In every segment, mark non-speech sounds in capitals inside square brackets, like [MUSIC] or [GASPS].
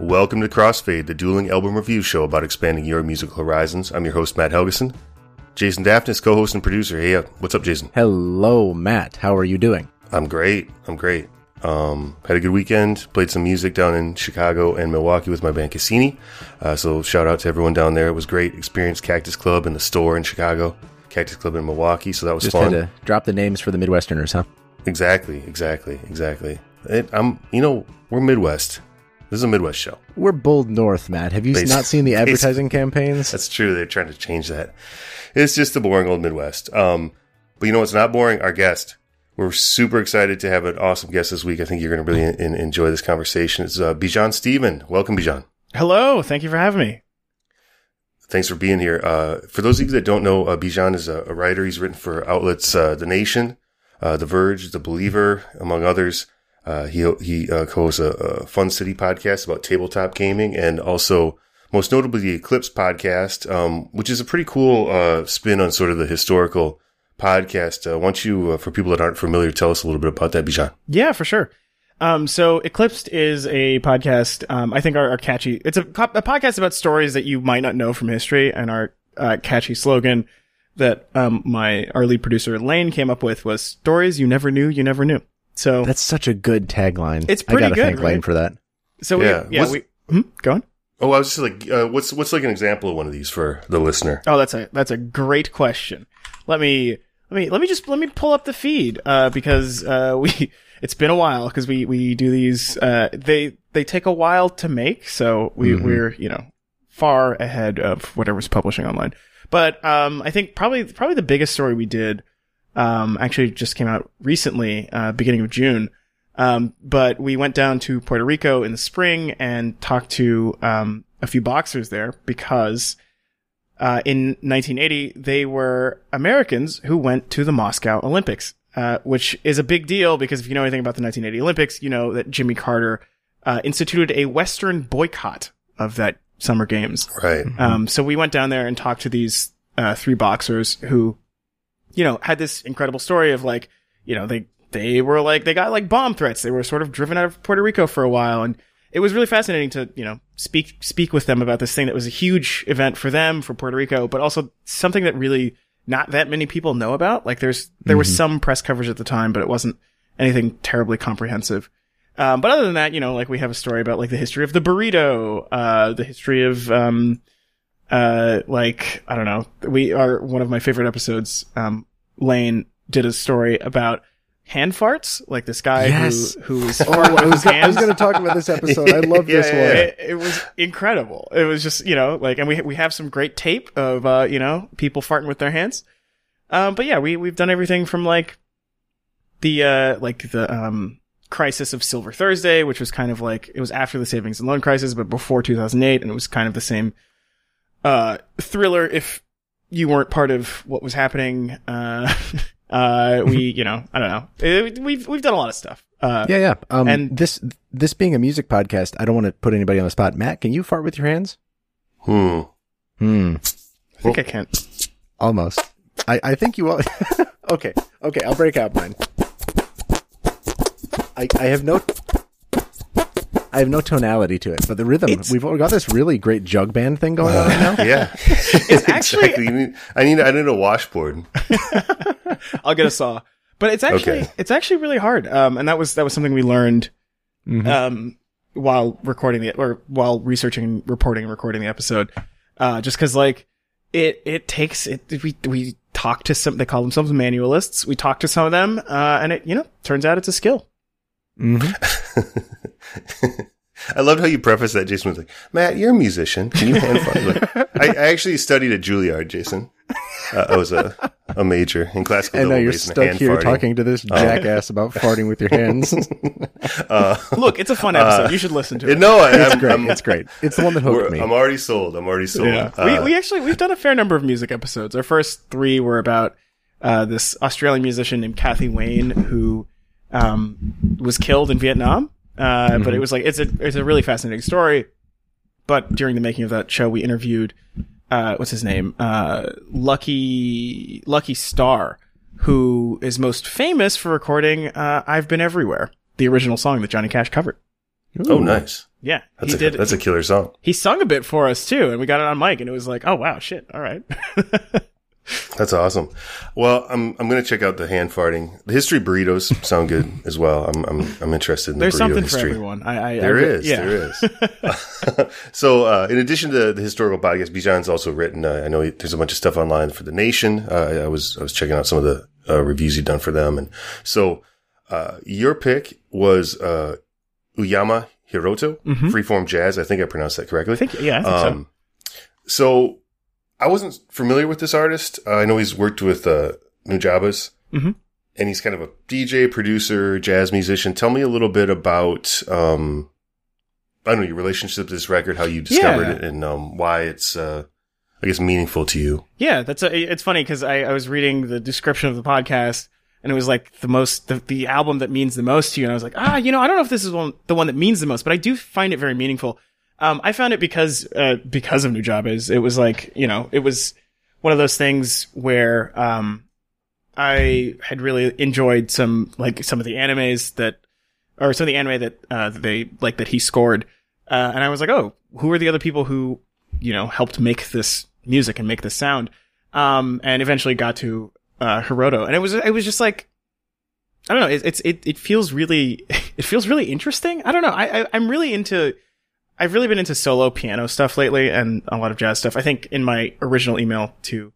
Welcome to Crossfade, the dueling album review show about expanding your musical horizons. I'm your host, Matt Helgeson. Jason Daphnis, co-host and producer. Hey, uh, what's up, Jason? Hello, Matt. How are you doing? I'm great. I'm great. Um, had a good weekend. Played some music down in Chicago and Milwaukee with my band Cassini. Uh, so shout out to everyone down there. It was great. Experienced Cactus Club in the store in Chicago, Cactus Club in Milwaukee. So that was Just fun. had to drop the names for the Midwesterners, huh? Exactly. Exactly. Exactly. It, I'm. You know, we're Midwest. This is a Midwest show. We're bold north, Matt. Have you Basi- not seen the [LAUGHS] advertising campaigns? That's true. They're trying to change that. It's just the boring old Midwest. Um, but you know what's not boring? Our guest. We're super excited to have an awesome guest this week. I think you're going to really en- enjoy this conversation. It's uh, Bijan Stephen. Welcome, Bijan. Hello, thank you for having me. Thanks for being here. Uh, for those of you that don't know, uh, Bijan is a, a writer. He's written for outlets uh, The Nation, uh, The Verge, The Believer, among others. Uh, he he uh, co-hosts a, a Fun City podcast about tabletop gaming, and also most notably the Eclipsed podcast, um, which is a pretty cool uh, spin on sort of the historical podcast. Uh, why don't you, uh, for people that aren't familiar, tell us a little bit about that, Bijan? Yeah, for sure. Um, so Eclipsed is a podcast. Um, I think our, catchy. It's a, a podcast about stories that you might not know from history, and our uh, catchy slogan that um, my our lead producer Lane came up with was "Stories you never knew you never knew." So That's such a good tagline. It's pretty I pretty gotta good, thank Lane for that. so Yeah. we yeah we hmm? go on. Oh, I was just like, uh, what's what's like an example of one of these for the listener? Oh, that's a that's a great question. Let me let me let me just let me pull up the feed uh, because uh, [LAUGHS] we it's been a while because we we do these uh, they they take a while to make so we we're you know far ahead of whatever's publishing online. But um, I think probably probably the biggest story we did um, actually just came out recently, uh, beginning of June. Um, but we went down to Puerto Rico in the spring and talked to um, a few boxers there because uh, in 1980 they were Americans who went to the Moscow Olympics, uh, which is a big deal because if you know anything about the 1980 Olympics, you know that Jimmy Carter uh, instituted a Western boycott of that Summer Games. Right. Um, so we went down there and talked to these uh, three boxers who, you know, had this incredible story of like, you know, they they were like they got like bomb threats. They were sort of driven out of Puerto Rico for a while, and it was really fascinating to you know speak speak with them about this thing that was a huge event for them for Puerto Rico, but also something that really not that many people know about. Like there's there was some press coverage at the time, but it wasn't anything terribly comprehensive. Um, but other than that, you know, like we have a story about like the history of the burrito, uh, the history of, um, uh, like, I don't know, we are one of my favorite episodes. Um, Lane did a story about hand farts, like this guy Yes. who, who was [LAUGHS] Oh, farting I with was, his go- I was going to talk about this [LAUGHS] episode. I love this Yeah, one. It, it was incredible. It was just, you know, like, and we, we have some great tape of, uh, you know, people farting with their hands. Um, but yeah, we, we've done everything from like the, uh, like the, um, crisis of Silver Thursday, which was kind of like, it was after the savings and loan crisis, but before 2008. And it was kind of the same, uh, thriller if you weren't part of what was happening. Uh, [LAUGHS] uh, we, you know, I don't know. It- we've, we've done a lot of stuff. Uh, Yeah, yeah. Um, And- and this this being a music podcast, I don't want to put anybody on the spot. Matt, can you fart with your hands? Hmm. Hmm. I think I can. Almost. I, I think you all. [LAUGHS] okay. Okay. I'll break out mine. I, I have no. I have no tonality to it, but the rhythm. It's- we've got this really great jug band thing going on right now. [LAUGHS] Yeah. [LAUGHS] It's actually- Exactly. You need- I need I need a washboard. [LAUGHS] I'll get a saw. But it's actually Okay. it's actually really hard. Um, and that was that was something we learned Mhm. um while recording the or while researching, reporting, and recording the episode. Uh, just because like it it takes it. We we talk to some. They call themselves manualists. We talk to some of them, uh, and it you know turns out it's a skill. Mhm. [LAUGHS] I loved how you prefaced that. Jason was like, "Matt, you're a musician. Can you hand fart?" Like, [LAUGHS] I, I actually studied at Juilliard, Jason. Uh, I was a, a major in classical And now you're stuck hand here farting. talking to this jackass about farting with your [LAUGHS] hands. Uh, Look, it's a fun episode. you should listen to it. no, I, it's I'm, great. I'm, it's great. It's the one that hooked me. I'm already sold. I'm already sold. Yeah. Uh, we, we actually, we've done a fair number of music episodes. Our first three were about, uh, this Australian musician named Kathy Wayne who, um, was killed in Vietnam. Uh, but it was like, it's a, it's a really fascinating story. But during the making of that show, we interviewed, uh, what's his name? Uh, Lucky, Lucky Star, who is most famous for recording, uh, I've Been Everywhere. the original song that Johnny Cash covered. Oh, nice. Yeah, That's he a did. that's a killer song. he sung a bit for us too, and we got it on mic, and it was like, oh wow, shit, all right. [LAUGHS] That's awesome. Well, I'm I'm gonna check out the hand farting. The history burritos sound good [LAUGHS] as well. I'm I'm I'm interested in There's the burrito something history. for everyone. I, I There I, is, yeah. there is. [LAUGHS] [LAUGHS] so, uh, in addition to the historical podcast, Bijan's also written. Uh, I know he- there's a bunch of stuff online for the Nation. Uh, I, I was I was checking out some of the uh, reviews you've done for them, and so uh, your pick was uh, Uyama Hiroto, Mhm. freeform jazz. I think I pronounced that correctly. I think yeah, I think so. Um, so I wasn't familiar with this artist. Uh, I know he's worked with uh, Nujabes, Mhm. and he's kind of a DJ, producer, jazz musician. Tell me a little bit about, um, I don't know, your relationship to this record, how you discovered Yeah. it, and um, why it's, uh, I guess, meaningful to you. Yeah, that's a, it's funny because I, I was reading the description of the podcast and it was like the most the, the album that means the most to you and I was like ah you know I don't know if this is one the one that means the most but I do find it very meaningful. Um, I found it because uh, because of Nujabes. It was like you know it was one of those things where um, I had really enjoyed some like some of the animes that or some of the anime that uh, they like that he scored, uh, and I was like, oh, who are the other people who you know helped make this music and make this sound? Um, and eventually got to uh, Hiroto, and it was it was just like I don't know, it, it's it it feels really [LAUGHS] it feels really interesting. I don't know, I, I I'm really into. I've really been into solo piano stuff lately and a lot of jazz stuff. I think in my original email to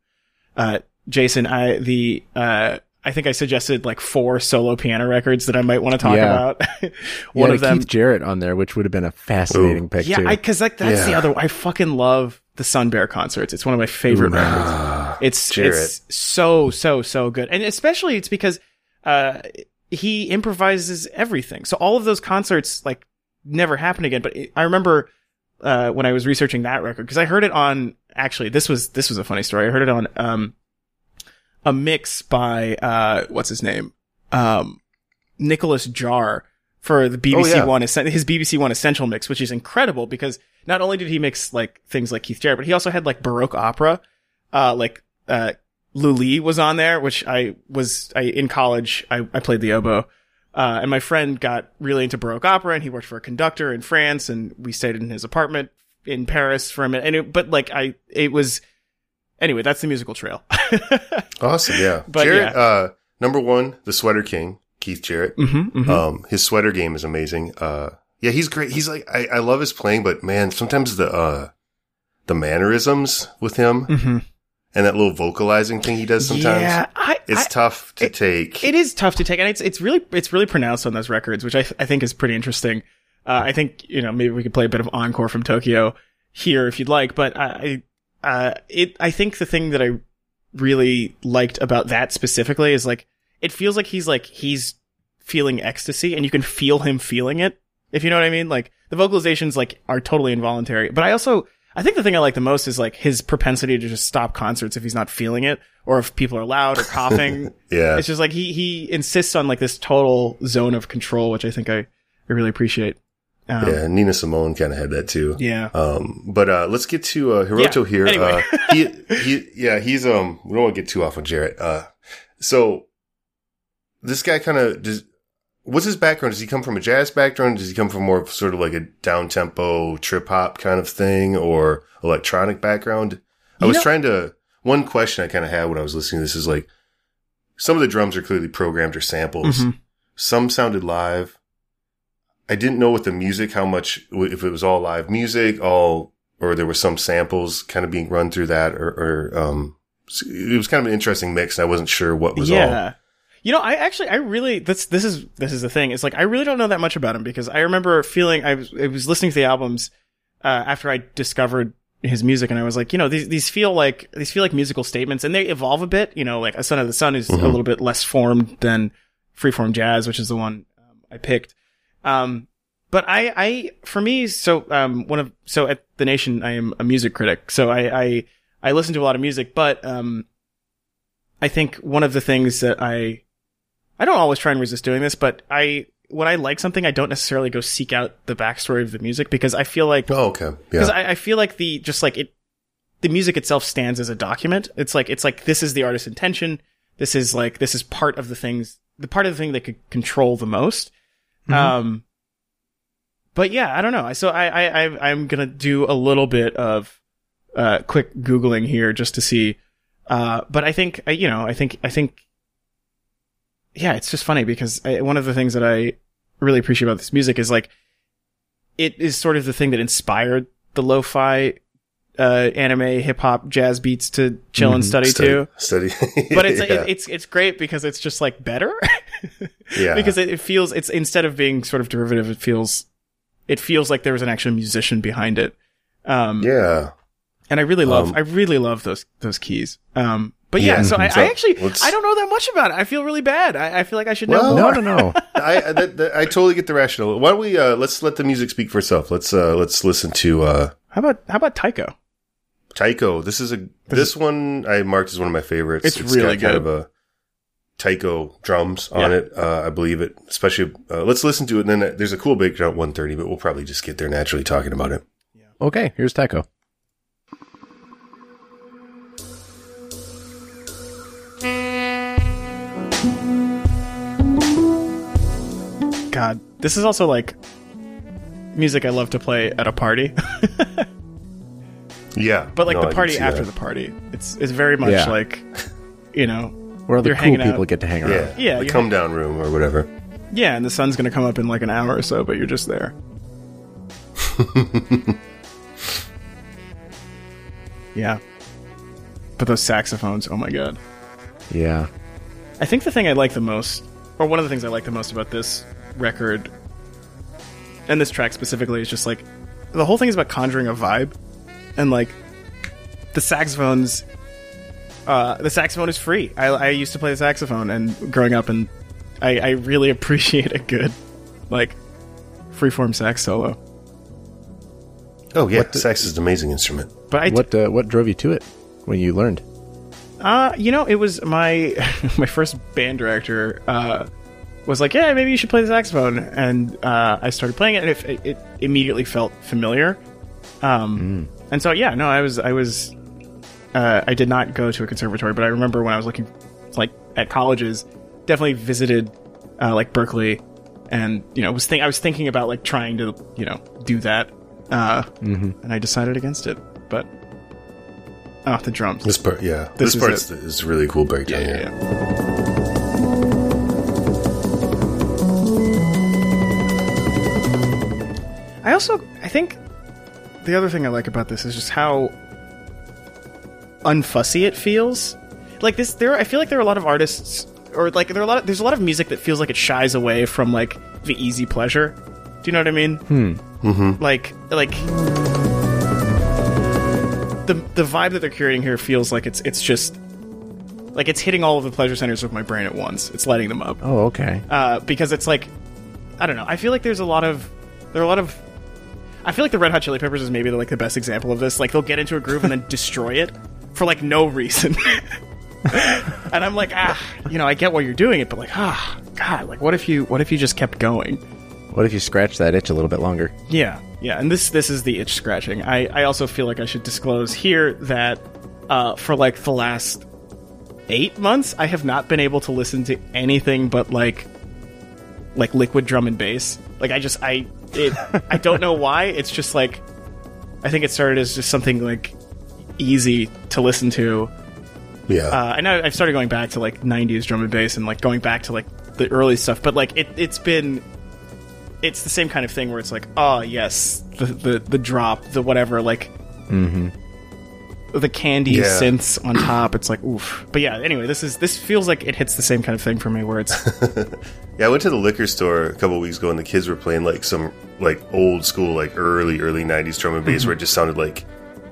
uh, Jason, I the uh, I think I suggested like four solo piano records that I might want to talk Yeah. about. [LAUGHS] One had of them, Keith Jarrett on there, which would have been a fascinating pick yeah, too. I because like that's the Yeah. other. I fucking love the Sun Bear concerts. It's one of my favorite records. Ah, [SIGHS] It's Jarrett. it's so so so good, and especially it's because uh, he improvises everything. So all of those concerts like never happen again. But it, I remember uh, when I was researching that record because I heard it on. Actually, this was this was a funny story. I heard it on um, a mix by uh, what's his name, um, Nicolas Jaar for the BBC Oh, yeah. One his BBC One Essential mix, which is incredible because not only did he mix like things like Keith Jarrett, but he also had like Baroque opera, uh, like uh, Lully was on there, which I was I in college I, I played the oboe. Uh, and my friend got really into Baroque opera and he worked for a conductor in France and we stayed in his apartment in Paris for a minute. And it, but like I, it was, anyway, that's the musical trail. [LAUGHS] awesome. Yeah. But Jarrett, yeah. uh, number one, the Sweater King, Keith Jarrett. mm-hmm, Um, his sweater game is amazing. Uh, yeah, he's great. He's like, I, I love his playing, but man, sometimes the, uh, the mannerisms with him mm-hmm. And that little vocalizing thing he does sometimes, Yeah, I, it's I- tough to it- take. It is tough to take, and it's it's really it's really pronounced on those records, which I th- I think is pretty interesting. Uh, I think you know maybe we could play a bit of encore from Tokyo here if you'd like, but I uh, it I think the thing that I really liked about that specifically is like it feels like he's like he's feeling ecstasy, and you can feel him feeling it. If you know what I mean, like the vocalizations like are totally involuntary, but I also I think the thing I like the most is like his propensity to just stop concerts if he's not feeling it, or if people are loud or coughing. [LAUGHS] yeah. It's just like he he insists on like this total zone of control, which I think I, I really appreciate. Um, yeah. Nina Simone kind of had that too. yeah. Um, but, uh, let's get to, uh, Hiroto Yeah, here. anyway. Uh, he, he, yeah, he's, um, we don't want to get too off on Jarrett. Uh, so this guy kind of does, what's his background? Does he come from a jazz background? Does he come from more of sort of like a down tempo trip hop kind of thing or electronic background? I You was know- trying to, one question I kind of had when I was listening to this is like, some of the drums are clearly programmed or samples. Mhm. Some sounded live. I didn't know with the music how much, if it was all live music, all, or there were some samples kind of being run through that, or, or um, it was kind of an interesting mix. And I wasn't sure what was all. You know, I actually, I really, this, this is, this is the thing. It's like, I really don't know that much about him because I remember feeling, I was, I was listening to the albums, uh, after I discovered his music and I was like, you know, these, these feel like, these feel like musical statements and they evolve a bit, you know, like A Son of the Sun is a Mhm. little bit less formed than Freeform Jazz, which is the one um, I picked. Um, but I, I, for me, so, um, one of, so at The Nation, I am a music critic. So I, I, I listen to a lot of music, but, um, I think one of the things that I, I don't always try and resist doing this, but I, when I like something, I don't necessarily go seek out the backstory of the music because I feel like, Oh, okay. because Yeah. I, I feel like the, just like it, the music itself stands as a document. It's like, it's like, this is the artist's intention. This is like, this is part of the things, the part of the thing that could control the most. Um, but yeah, I don't know. So I, I, I I'm gonna do a little bit of uh quick googling here just to see. Uh, but I think I- you know, I think I think, yeah, it's just funny because I, one of the things that I really appreciate about this music is like, it is sort of the thing that inspired the lo-fi, uh, anime, hip hop, jazz beats to chill and study, too. Study. [LAUGHS] But it's [LAUGHS] yeah. it, it's it's great because it's just like better. [LAUGHS] yeah. because it, it feels it's instead of being sort of derivative, it feels it feels like there was an actual musician behind it. Um, yeah. and I really love Um, I really love those those keys. Um, but yeah, Yeah, so I, so I actually I don't know that much about it. I feel really bad. I, I feel like I should know Well, more. No, no, no. [LAUGHS] I, I, that, that- I totally get the rationale. Why don't we, uh, let's let the music speak for itself. Let's, uh, let's listen to, uh, How about how about Tycho? Taiko. This is a, this one I marked as one of my favorites. It's really got kind good. of a Taiko drums on Yeah. it. Uh, I believe it, especially, uh, let's listen to it. And then there's a cool breakdown at 130, but we'll probably just get there naturally talking about it. Yeah. Okay, here's Taiko. God, this is also like music I love to play at a party, [LAUGHS] Yeah. but like No, the party after that. the party. It's it's very much Yeah. like, you know, Where the You're cool people out. get to hang around. Yeah. Yeah, The you're- come down room or whatever. yeah, and the sun's gonna come up in like an hour or so, but you're just there. [LAUGHS] yeah, but those saxophones, oh my god. Yeah. I think the thing I like the most, or one of the things I like the most about this record, and this track specifically, is just like the whole thing is about conjuring a vibe, and like the saxophones. Uh, the saxophone is free. I, I used to play the saxophone, and growing up, and I, I really [LAUGHS] appreciate a good, like, freeform sax solo. Oh, yeah. What the- Sax is an amazing instrument. But I, What uh, what drove you to it when you learned? Uh, you know, it was my [LAUGHS] my first band director uh, was like, "Yeah, maybe you should play the saxophone," and uh, I started playing it, and it, it immediately felt familiar. Um, and so yeah, no, I was I was uh, I did not go to a conservatory, but I remember when I was looking like at colleges, definitely visited uh, like Berklee, and you know was think I was thinking about like trying to you know do that, uh, and I decided against it, but. Oh, the drums. This part, yeah. This This, part is, is really cool breakdown. yeah, here. yeah. I also I think the other thing I like about this is just how unfussy it feels. Like this there I feel like there are a lot of artists or like there are a lot of, there's a lot of music that feels like it shies away from like the easy pleasure. Do you know what I mean? Hmm. Mm-hmm. Like like the the vibe that they're curating here feels like it's it's just like it's hitting all of the pleasure centers of my brain at once. It's lighting them up Oh, okay. uh, because it's like I don't know. I feel like there's a lot of there are a lot of I feel like the Red Hot Chili Peppers is maybe like the best example of this. Like they'll get into a groove and then [LAUGHS] destroy it for like no reason. [LAUGHS] and I'm like, ah, you know, I get why you're doing it, but like, ah, God, like what if you what if you just kept going? What if you scratch that itch a little bit longer? Yeah, yeah, and this this is the itch scratching. I I also feel like I should disclose here that uh, for like the last eight months, I have not been able to listen to anything but like like liquid drum and bass. Like I just I it I don't know why. It's just like I think it started as just something like easy to listen to. Yeah. Uh, I know I've started going back to like '90s drum and bass and like going back to like the early stuff, but like it it's been it's the same kind of thing where it's like, oh yes, the the, the drop, the whatever, like the candy Yeah. synths on top. It's like oof. But yeah, anyway, this is this feels like it hits the same kind of thing for me where it's [LAUGHS] Yeah, I went to the liquor store a couple weeks ago, and the kids were playing like some like old school, like early early '90s drum and Mm-hmm. bass, where it just sounded like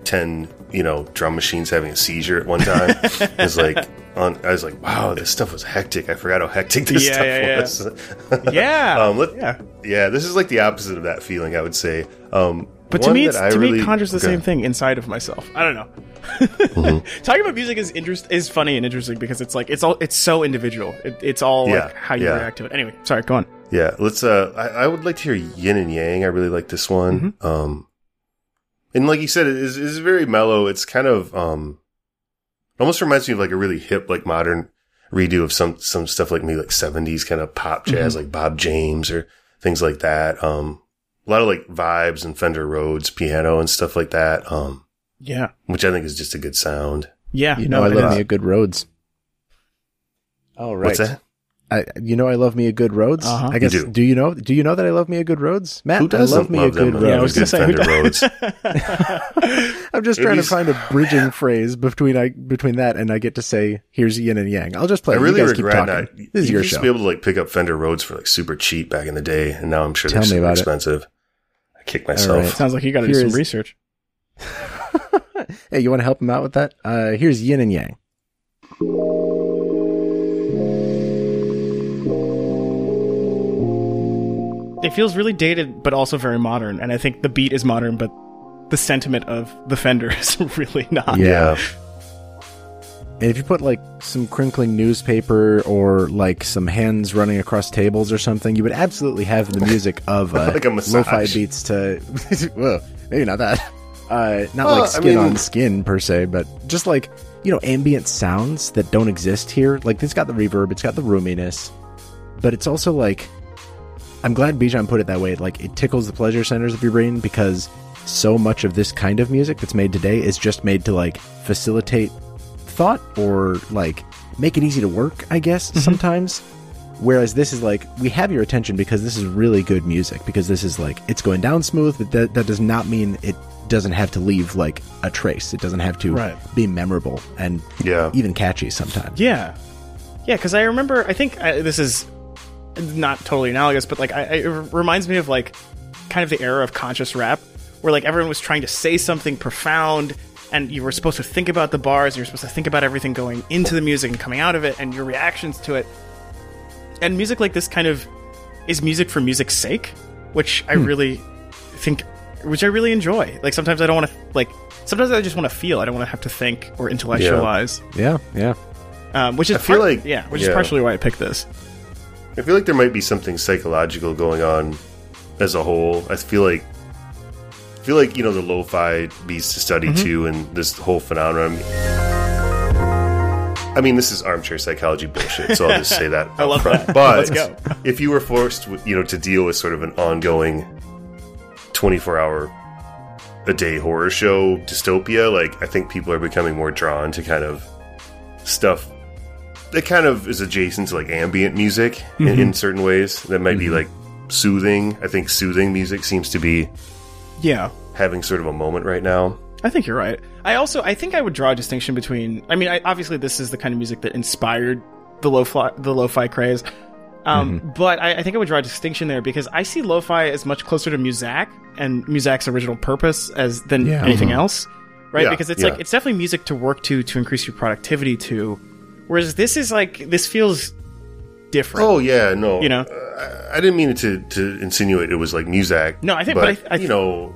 ten, you know, drum machines having a seizure at one time. it was like, [LAUGHS] on, I was like, wow, this stuff was hectic. I forgot how hectic this Yeah, stuff yeah, yeah. was. [LAUGHS] yeah, um, let, yeah. yeah, this is like the opposite of that feeling. I would say. Um, But to me, it's, to really, me, conjures the okay. same thing inside of myself. I don't know. Mm-hmm. [LAUGHS] Talking about music is interest is funny and interesting because it's like it's all it's so individual. It, it's all Yeah, like how you yeah. react to it. Anyway, sorry, go on. Yeah, let's. Uh, I, I would like to hear Yin and Yang. I really like this one. Mm-hmm. Um, and like you said, it is, is very mellow. It's kind of um, almost reminds me of like a really hip, like modern redo of some some stuff like maybe like seventies kind of pop jazz, Mm-hmm. like Bob James or things like that. Um, a lot of like vibes and Fender Rhodes piano and stuff like that. Um, Yeah. which I think is just a good sound. Yeah. You no, know, I love me a good Rhodes. Oh, right. What's that? I, you know, I love me a good Rhodes. Uh-huh. I guess. You do. do. you know? Do you know that I love me a good Rhodes, Matt? Who doesn't I love me a good them? Yeah, I Rhodes. was Good gonna say, who Fender does- Rhodes. [LAUGHS] I'm just trying to find a bridging [LAUGHS] phrase between I between that and I get to say here's yin and yang. I'll just play. I really you guys keep regret talking. not. This is you your used show. to be able to like pick up Fender Rhodes for like super cheap back in the day, and now I'm sure Tell they're me super about it. Expensive. I kick myself. right. Sounds like you got to do some is- research. [LAUGHS] hey, you want to help him out with that? Uh, here's yin and yang. It feels really dated, but also very modern. And I think the beat is modern, but the sentiment of the Fender [LAUGHS] is really not. Yeah. And if you put like some crinkling newspaper or like some hands running across tables or something, you would absolutely have the [LAUGHS] music of uh, Like a massage. lo-fi beats to. [LAUGHS] well, maybe not that. Uh, not Well, like skin mean- on skin per se, but just like you know, ambient sounds that don't exist here. Like it's got the reverb, it's got the roominess, but it's also like. I'm glad Bijan put it that way. Like it tickles the pleasure centers of your brain because so much of this kind of music that's made today is just made to like facilitate thought or like make it easy to work, I guess, sometimes. Whereas this is like, we have your attention because this is really good music, because this is like, it's going down smooth, but that, that does not mean it doesn't have to leave like a trace. It doesn't have to Right. be memorable and Yeah. even catchy sometimes. Yeah, yeah. Because I remember, I think uh, this is not totally analogous, but like I, I, it reminds me of like kind of the era of conscious rap, where like everyone was trying to say something profound, and you were supposed to think about the bars, you were supposed to think about everything going into the music and coming out of it, and your reactions to it. And music like this kind of is music for music's sake, which I really think, which I really enjoy. Like sometimes I don't want to like. Sometimes I just want to feel. I don't want to have to think or intellectualize. Yeah, yeah. Um, which is I feel part- like- yeah, which is partially why I picked this. I feel like there might be something psychological going on as a whole. I feel like I feel like, you know, the lo-fi beats to study Mm-hmm. too and this whole phenomenon. I mean, this is armchair psychology bullshit, so I'll just say that. [LAUGHS] I love front. that. But if you were forced, you know, to deal with sort of an ongoing 24-hour a day horror show dystopia, like I think people are becoming more drawn to kind of stuff that kind of is adjacent to like ambient music in, in certain ways that might be like soothing. I think soothing music seems to be Yeah, having sort of a moment right now. I think you're right. I also I think I would draw a distinction between. I mean, I, obviously this is the kind of music that inspired the lo-fi the lo-fi craze. Um, But I, I think I would draw a distinction there because I see lo-fi as much closer to Muzak and Muzak's original purpose as than Yeah. anything else, right? Yeah, because it's yeah. like it's definitely music to work to to increase your productivity to, whereas this is like this feels different. Oh yeah, no, You know? uh, I, I didn't mean to to insinuate it was like Muzak. No, I think- but, but I- I- you know,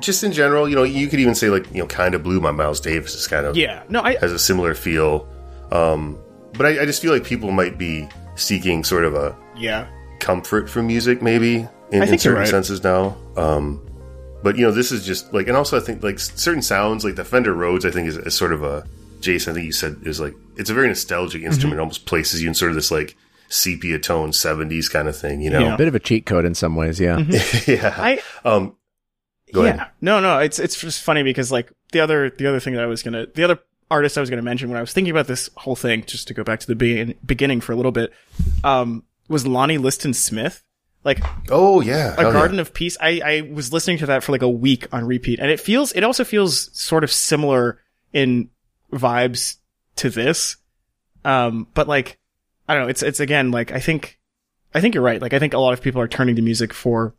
just in general, you know, you could even say like you know, kind of blew my Miles Davis is kind of yeah, no, I has a similar feel. Um, but I, I just feel like people might be seeking sort of a yeah. comfort from music, maybe in, in certain right. senses now. Um, but you know, this is just like, and also I think like certain sounds, like the Fender Rhodes, I think is, is sort of a Jason. I think you said is like it's a very nostalgic Mm-hmm. instrument. It almost places you in sort of this like sepia tone '70s kind of thing. You know? Yeah. Bit of a cheat code in some ways, yeah. [LAUGHS] yeah. I um, Go yeah. ahead. No, no, it's it's just funny because like the other the other thing that I was gonna the other artist I was gonna mention when I was thinking about this whole thing, just to go back to the be- beginning for a little bit, um, was Lonnie Liston Smith. Like oh yeah, a Hell yeah. Garden of Peace. I, I was listening to that for like a week on repeat, and it feels it also feels sort of similar in vibes to this. Um, but like I don't know, it's it's again like I think I think you're right. Like I think a lot of people are turning to music for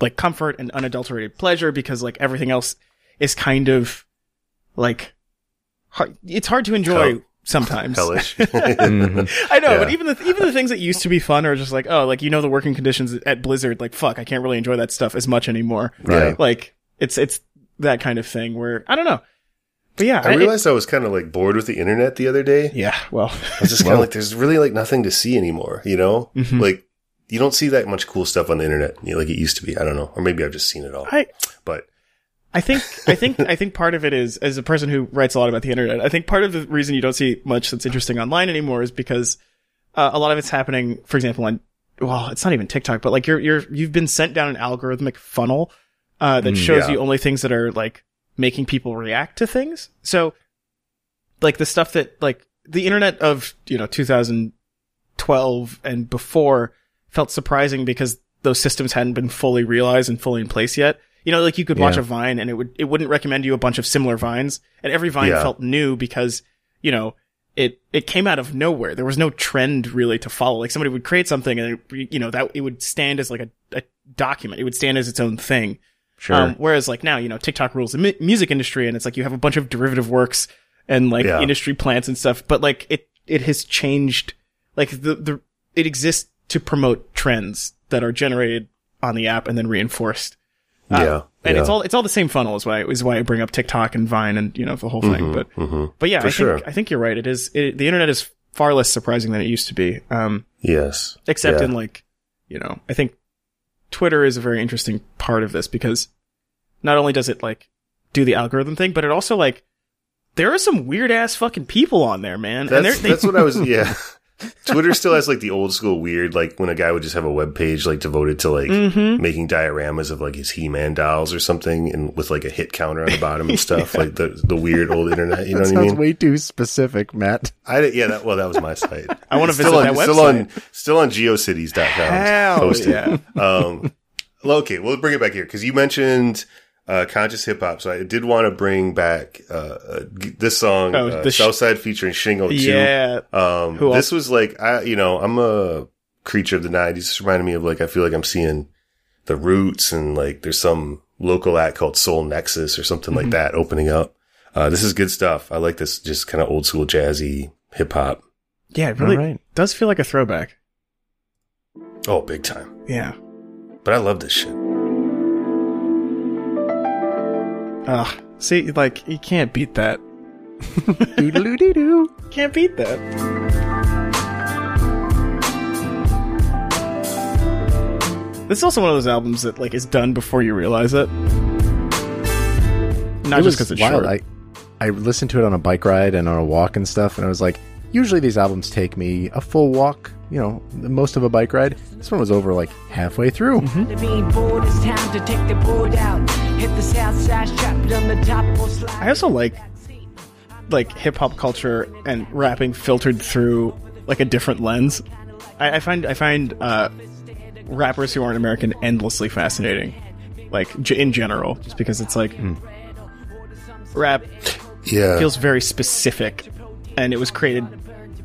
like comfort and unadulterated pleasure because like everything else is kind of like hard, it's hard to enjoy Hell- sometimes. hellish. [LAUGHS] Mhm. I know, Yeah. but even the even the things that used to be fun are just like, oh, like you know the working conditions at Blizzard, like fuck, I can't really enjoy that stuff as much anymore. Right. Like it's it's that kind of thing where I don't know. But yeah, I it- realized I was kind of like bored with the internet the other day. yeah, well, I was just kind of like, there's really like nothing to see anymore, you know? Mhm. Like, you don't see that much cool stuff on the internet you know, like it used to be. I don't know. Or maybe I've just seen it all. I But I think I think I think part of it is as a person who writes a lot about the internet. I think part of the reason you don't see much that's interesting online anymore is because uh, a lot of it's happening, for example, on well, it's not even TikTok, but like you're you're you've been sent down an algorithmic funnel uh, that shows yeah. you only things that are like making people react to things. So, like the stuff that like the internet of you know 2012 and before felt surprising because those systems hadn't been fully realized and fully in place yet. You know, like you could watch Yeah. a vine and it would it wouldn't recommend you a bunch of similar vines, and every vine Yeah. felt new because you know it it came out of nowhere. There was no trend really to follow. Like somebody would create something and it, you know that it would stand as like a, a document. It would stand as its own thing. Sure. Um, whereas like now, you know, TikTok rules the mu- music industry and it's like you have a bunch of derivative works and like Yeah. industry plants and stuff, but like it, it has changed, like the, the, it exists to promote trends that are generated on the app and then reinforced. Uh, yeah. And yeah. it's all, it's all the same funnel is why, is why I bring up TikTok and Vine and, you know, the whole thing. But, Mhm. but yeah, For I think, sure. I think you're right. It is, it, the internet is far less surprising than it used to be. Um, Yes. except Yeah. in like you know i think twitter is a very interesting part of this because not only does it like do the algorithm thing but it also like there are some weird ass fucking people on there man and they, that's what I was. [LAUGHS] Yeah. Twitter still has like the old school weird, like when a guy would just have a web page like devoted to like Mhm. making dioramas of like his He Man dolls or something, and with like a hit counter on the bottom and [LAUGHS] stuff, like the the weird old internet. You know that what I mean? way too specific, Matt. I did, yeah. That, well, that was my site. [LAUGHS] I wanna Still visit on- that Still website. on still on geocities.com. Hell posted. yeah. Um, well, okay, we'll bring it back here because you mentioned uh, conscious hip hop, so I did want to bring back uh, uh, this song, Oh, uh, the sh- Southside featuring Shing02 yeah Um, Who this was like, I, you know, I'm a creature of the '90s. This reminded me of like, I feel like I'm seeing the Roots and like there's some local act called Soul Nexus or something Mm-hmm. like that opening up. Uh, this is good stuff. I like this, just kind of old school jazzy hip hop. yeah it really All right. does feel like a throwback Oh, big time. yeah But I love this shit. Ugh. see like you can't beat that Doodle-doo-doo. [LAUGHS] can't beat that This is also one of those albums that like is done before you realize it. Not it just because it's wild. short. I I listened to it on a bike ride and on a walk and stuff, and I was like, usually these albums take me a full walk, you know, most of a bike ride. This one was over like halfway through. Mm-hmm. The being bored, it's time to take the board out. Hit the south side, strap it on the top, or slide. I also like like hip hop culture and rapping filtered through like a different lens. I, I find I find uh, rappers who aren't American endlessly fascinating, like j- in general, just because it's like rap Yeah. feels very specific, and it was created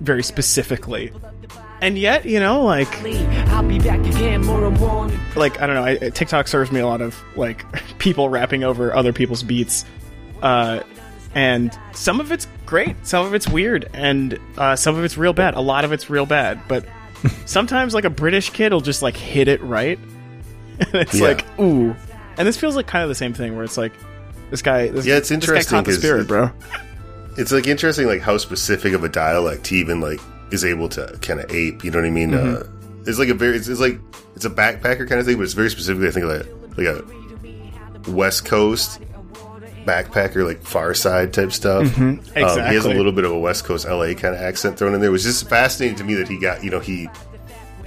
very specifically. And yet, you know, like I'll be back again, more and like I don't know. I, TikTok serves me a lot of like [LAUGHS] people rapping over other people's beats, uh, and some of it's great, some of it's weird, and uh, some of it's real bad. A lot of it's real bad, but [LAUGHS] sometimes like a British kid will just like hit it right, [LAUGHS] and it's Yeah. like ooh. And this feels like kind of the same thing where it's like this guy. This, Yeah, it's this guy interesting caught the 'cause spirit, bro. it's like interesting like how specific of a dialect he even like is able to kind of ape you know what i mean Mm-hmm. uh it's like a very it's, it's like it's a backpacker kind of thing but it's very specifically i think like like a west coast backpacker like Pharcyde type stuff um, he has a Mm-hmm. little bit of a west coast la kind of accent thrown in there it was just fascinating to me that he got you know he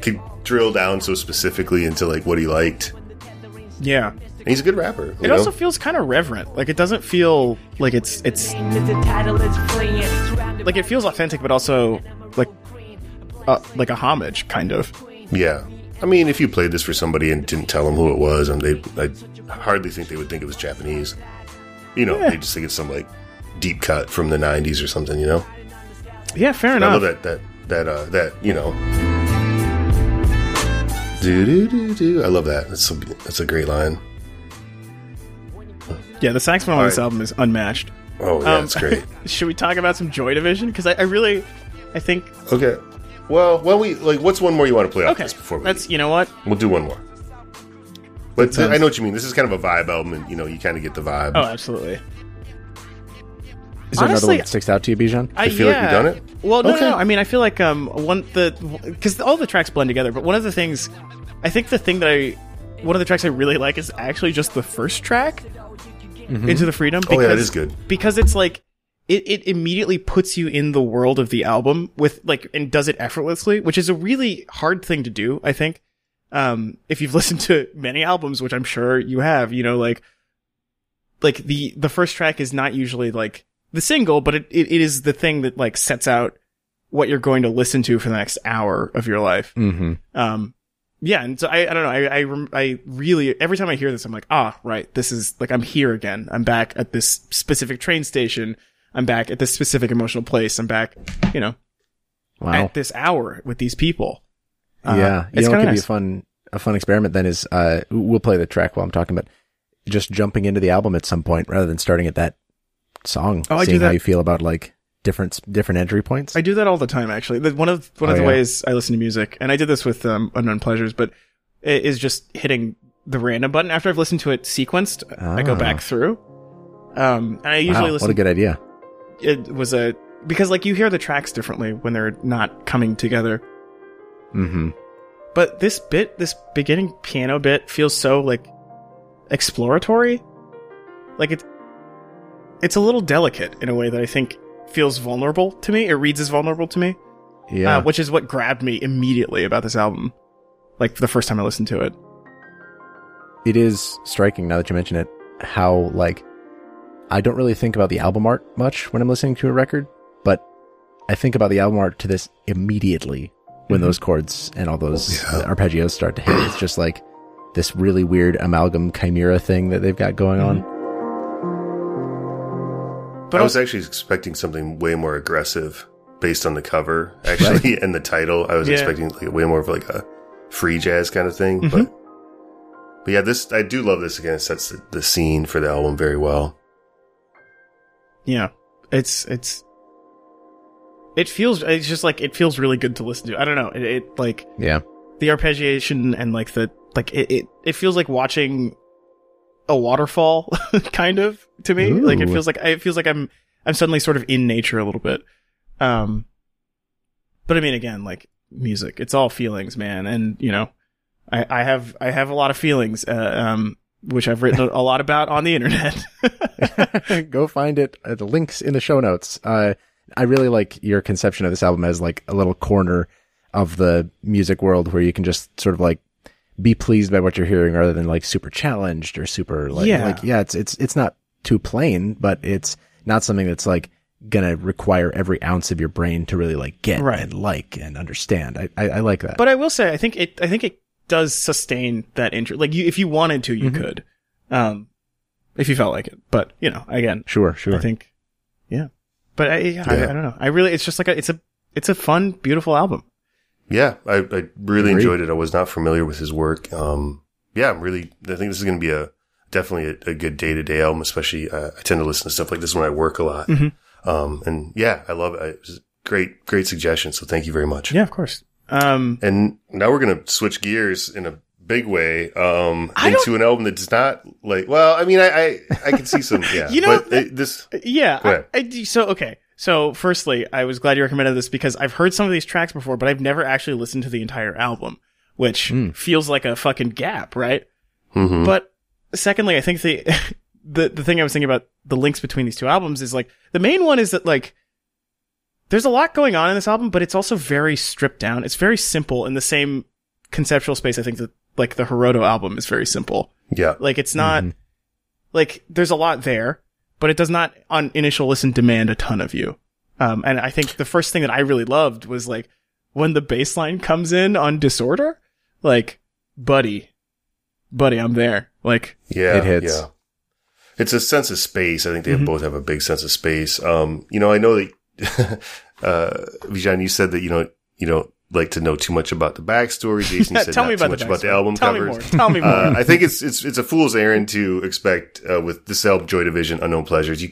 could drill down so specifically into like what he liked Yeah. and he's a good rapper It know? also feels kind of reverent. Like it doesn't feel like it's it's With the title, it's fleeing. Like it feels authentic, but also like uh, like a homage, kind of. Yeah. I mean, if you played this for somebody and didn't tell them who it was, and they, I hardly think they would think it was Japanese. You know, Yeah. they just think it's some like deep cut from the '90s or something. You know, Yeah, fair And I enough. love that that that uh, that you know. Do do do do. I love that. That's so, that's a great line. Yeah, the saxophone on this album is unmatched. Oh yeah, Um, it's great. [LAUGHS] Should we talk about some Joy Division? Because I, I really, I think Okay. Well, well, we like. What's one more you want to play off okay. this before we? That's you know what? We'll do one more. But sounds- I know what you mean. This is kind of a vibe album, and you know, you kind of get the vibe. Oh, absolutely. Is there another Honestly, one that sticks out to you, Bijan? I feel like we've done it? Well, no, Okay. no, no. I mean, I feel like um one the because all the tracks blend together. But one of the things, I think the thing that I one of the tracks I really like is actually just the first track, Into the Freedom. Oh, yeah, that because- is good. because it's like it, it immediately puts you in the world of the album with like and does it effortlessly, which is a really hard thing to do, I think. Um, if you've [LAUGHS] listened to many albums, which I'm sure you have, you know, like like the the first track is not usually like the single, but it, it, it is the thing that like sets out what you're going to listen to for the next hour of your life. Mm-hmm. Um, yeah, and so I, I don't know. I, I, rem- I really every time I hear this, I'm like, ah, right. This is like I'm here again. I'm back at this specific train station. I'm back at this specific emotional place. I'm back, you know, Wow. at this hour with these people. Uh, yeah, you it's know, kinda could be a fun a fun experiment then is uh we'll play the track while I'm talking, but just jumping into the album at some point rather than starting at that song. Oh, I do seeing how that. you feel about like different different entry points. I do that all the time, actually. One of one of Oh, the yeah. ways I listen to music, and I did this with um, Unknown Pleasures, but it is just hitting the random button after I've listened to it sequenced. I go Ah. back through, um, and I usually wow, listen. what a good idea. it was a because like you hear the tracks differently when they're not coming together. Mm-hmm. But this bit, this beginning piano bit, feels so like exploratory. Like it's it's a little delicate in a way that I think feels vulnerable to me. It reads as vulnerable to me. Yeah. uh, which is what grabbed me immediately about this album. Like the first time I listened to it. it is striking now that you mention it how like I don't really think about the album art much when I'm listening to a record, but I think about the album art to this immediately when those chords and all those Yeah. arpeggios start to hit. It's just like this really weird amalgam chimera thing that they've got going on. But I was actually expecting something way more aggressive based on the cover, actually, [LAUGHS] and the title. I was Yeah. expecting like way more of like a free jazz kind of thing, Mhm. but but yeah, this I do love this again. It sets the, the scene for the album very well. yeah, it's it's it feels it's just like it feels really good to listen to. I don't know. It, it like Yeah. the arpeggiation and like the like it, it it feels like watching a waterfall [LAUGHS] kind of to me. Like it feels like it feels like i'm i'm suddenly sort of in nature a little bit. Um but i mean again like music it's all feelings man. And you know i i have i have a lot of feelings uh, um which i've written a lot about on the internet. [LAUGHS] Go find it. Uh, the links in the show notes. Uh, I really like your conception of this album as like a little corner of the music world where you can just sort of like be pleased by what you're hearing rather than like super challenged or super like, Yeah. like, yeah, it's, it's, it's not too plain, but it's not something that's like gonna require every ounce of your brain to really like get Right. and like and understand. I, I, I like that. but i will say i think it i think it does sustain that interest like you if you wanted to you could um if you felt like it but you know again sure, sure. I think, yeah. But I, yeah, I, I don't know. I really, it's just like a, it's a, it's a fun, beautiful album. Yeah, I, I really Agreed. enjoyed it. I was not familiar with his work. Um, yeah, I'm really. I think this is going to be a definitely a, a good day to day album. Especially, uh, I tend to listen to stuff like this when I work a lot. Mhm. Um, and yeah, I love it. It was a great, great suggestion. So thank you very much. Yeah, of course. Um, And now we're going to switch gears in a big way um, into an album that does not like. Well, I mean, I I, I can see some. [LAUGHS] Yeah, You know, but it, this. yeah. I. I so, okay. So, firstly, I was glad you recommended this because I've heard some of these tracks before, but I've never actually listened to the entire album, which feels like a fucking gap, right? mhm. But secondly, I think the [LAUGHS] the the thing I was thinking about the links between these two albums is like the main one is that like there's a lot going on in this album, but it's also very stripped down. It's very simple in the same conceptual space. I think that like the Hiroto album is very simple. yeah, Like it's not like there's a lot there, but it does not on initial listen demand a ton of you. Um, and I think the first thing that I really loved was like when the bass line comes in on Disorder, like, buddy, buddy, I'm there. Like, Yeah, It hits. Yeah, it's a sense of space. I think they Mm-hmm. both have a big sense of space. Um, you know, I know that [LAUGHS] uh, Bijan, you said that you know you don't like to know too much about the backstory. [LAUGHS] Jason said tell not me too about much the about the album Tell covers. me more. Tell me more. Uh, I think it's it's it's a fool's errand to expect uh, with this album, Joy Division, Unknown Pleasures. You,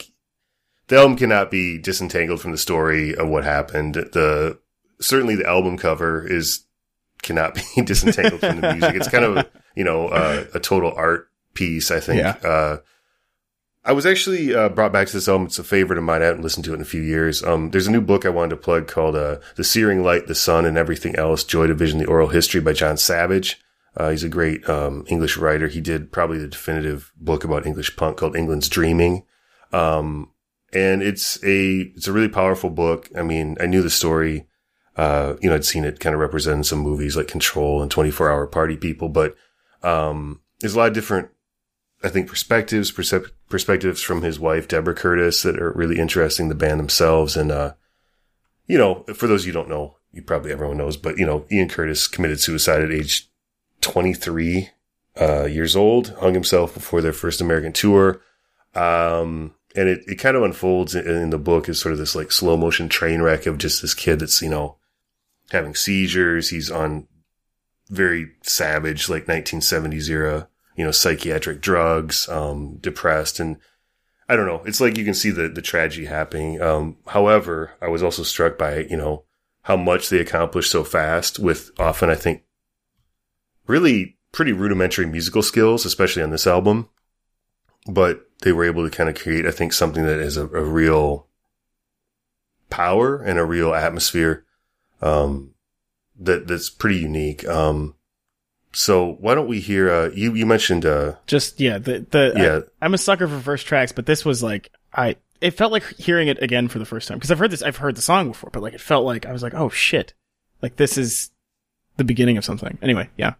the album cannot be disentangled from the story of what happened. The certainly the album cover is cannot be [LAUGHS] disentangled from the music. It's kind of you know uh, a total art piece. I think. Yeah. I was actually uh, brought back to this album. It's a favorite of mine. I haven't listened to it in a few years. Um, there's a new book I wanted to plug called uh, "The Searing Light, the Sun, and Everything Else: Joy Division: The Oral History" by Jon Savage. Uh, he's a great um, English writer. He did probably the definitive book about English punk called England's Dreaming. Um, and it's a it's a really powerful book. I mean, I knew the story. Uh, you know, I'd seen it kind of represented in some movies like Control and 24 Hour Party People, but um, there's a lot of different, I think, perspectives, percep- perspectives from his wife Deborah Curtis that are really interesting. The band themselves, and uh, you know, for those you don't know, you probably everyone knows, but you know, Ian Curtis committed suicide at age 23 uh, years old, hung himself before their first American tour. Um, and it, it kind of unfolds in, in the book as sort of this like slow motion train wreck of just this kid that's, you know, having seizures. He's on very savage, like 1970s era, you know, psychiatric drugs, um, depressed. And I don't know. It's like you can see the, the tragedy happening. Um, however, I was also struck by, you know, how much they accomplished so fast with often, I think, really pretty rudimentary musical skills, especially on this album. But they were able to kind of create, I think, something that is a, a real power and a real atmosphere, um, that, that's pretty unique. Um, so why don't we hear, uh, you, you mentioned, uh, Just yeah, the the Yeah. I, am a sucker for first tracks, but this was like I it felt like hearing it again for the first time because I've heard this I've heard the song before, but like it felt like I was like, oh shit, like this is the beginning of something. Anyway, yeah.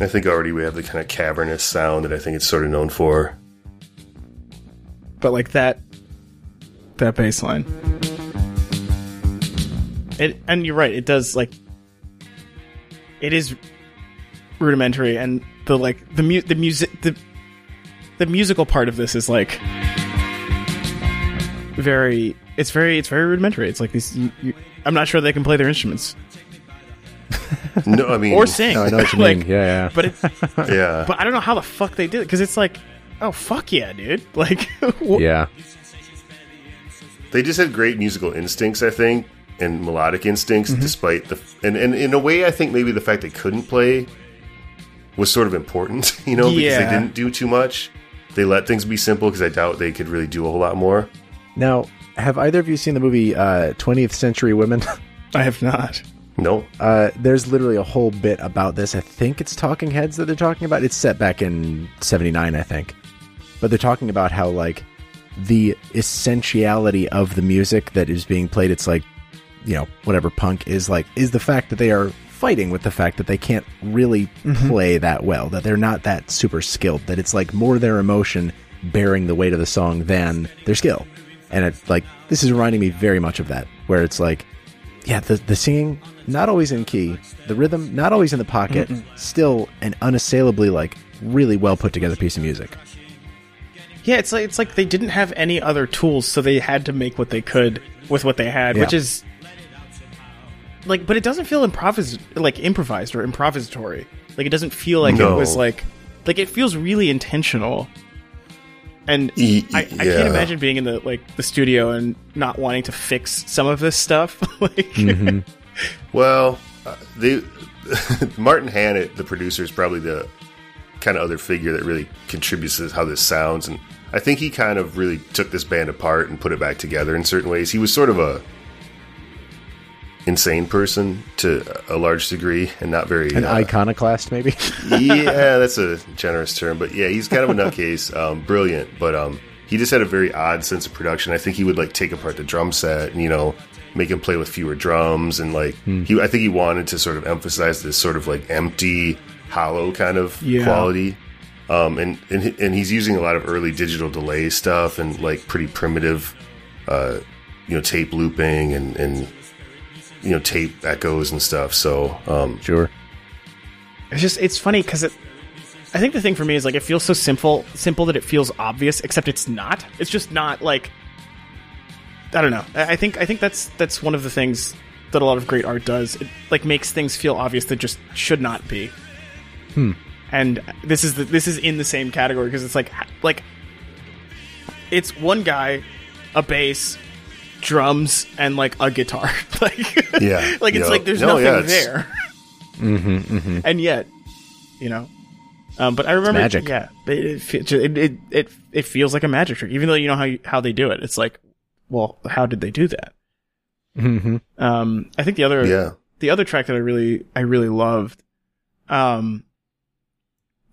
I think already we have the kind of cavernous sound that I think it's sort of known for. but like that that bass line it and you're right it does like it is rudimentary and the like the mu- the music the the musical part of this is like very it's very it's very rudimentary it's like these you, you, i'm not sure they can play their instruments [LAUGHS] No, I mean, or sing No, I know what you [LAUGHS] Like, mean. Yeah, yeah. but it's [LAUGHS] yeah. but i don't know how the fuck they did it because it's like oh fuck yeah dude like wh- yeah. they just had great musical instincts, I think, and melodic instincts, Mm-hmm. despite the and, and in a way, I think maybe the fact they couldn't play was sort of important, [LAUGHS] you know, because Yeah. they didn't do too much. They let things be simple because I doubt they could really do a whole lot more. Now, have either of you seen the movie uh, 20th Century Women? [LAUGHS] i have not No, Uh, there's literally a whole bit about this. I think it's Talking Heads that they're talking about. It's set back in 79, I think. But they're talking about how, like, the essentiality of the music that is being played, it's like, you know, whatever punk is like, is the fact that they are fighting with the fact that they can't really mm-hmm. play that well, that they're not that super skilled, that it's like more their emotion bearing the weight of the song than their skill. And it's like, this is reminding me very much of that, where it's like, yeah, the the singing not always in key, the rhythm not always in the pocket, still an unassailably like really well put together piece of music. Yeah, it's like it's like they didn't have any other tools, so they had to make what they could with what they had, which is like, but it doesn't feel improvis like improvised or improvisatory. Like it doesn't feel like No. it was like like it feels really intentional. And E- I, I yeah. can't imagine being in the like the studio and not wanting to fix some of this stuff. [LAUGHS] like, well, uh, they [LAUGHS] Martin Hannett, the producer, is probably the kind of other figure that really contributes to how this sounds, and I think he kind of really took this band apart and put it back together in certain ways. He was sort of a insane person to a large degree, and not very An uh, iconoclast, maybe. yeah, [LAUGHS] that's a generous term, but yeah, he's kind of a nutcase. Um, brilliant, but um, he just had a very odd sense of production. I think he would like take apart the drum set and you know make him play with fewer drums and like he. I think he wanted to sort of emphasize this sort of like empty, hollow kind of Yeah. quality. Um, and and and he's using a lot of early digital delay stuff and like pretty primitive, uh, you know, tape looping and and you know tape echoes and stuff. So um, sure. it's just it's funny because it. I think the thing for me is like it feels so simple, simple that it feels obvious, except it's not. It's just not like. I don't know. I I think I think that's that's one of the things that a lot of great art does. It like makes things feel obvious that just should not be. Hmm. And this is the, this is in the same category because it's like like it's one guy, a bass, drums, and like a guitar. [LAUGHS] like Yeah. [LAUGHS] like it's Yeah. like there's No, nothing yeah, it's- there. And yet, you know. Um, but I remember, magic. yeah, it it, it it it feels like a magic trick, even though you know how you, how they do it. It's like, well, how did they do that? hmm Um, I think the other yeah. the other track that I really I really loved, um,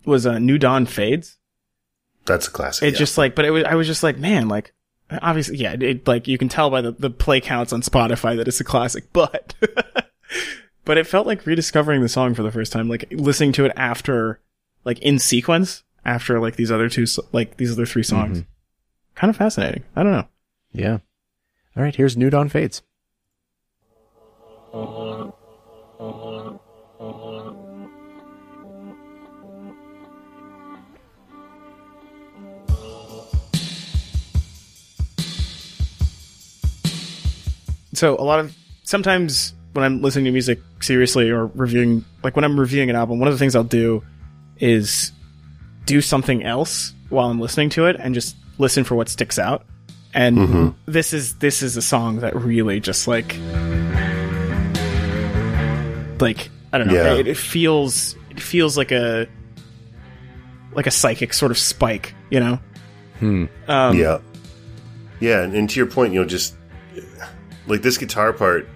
was uh, New Dawn Fades. That's a classic. It yeah. just like, but it was, I was just like, man, like, obviously, yeah, it, like you can tell by the, the play counts on Spotify that it's a classic, [LAUGHS] but, but it felt like rediscovering the song for the first time, like listening to it after, like in sequence, after like these other two, like these other three songs. Mm-hmm. Kind of fascinating. I don't know. Yeah. All right, here's New Dawn Fades. So a lot of sometimes when I'm listening to music seriously or reviewing, like when I'm reviewing an album, one of the things I'll do is do something else while I'm listening to it and just listen for what sticks out. And this is this is a song that really just like like I don't know. Yeah. It, it feels it feels like a like a psychic sort of spike, you know. Um, yeah, yeah, and, and to your point, you know, just like this guitar part,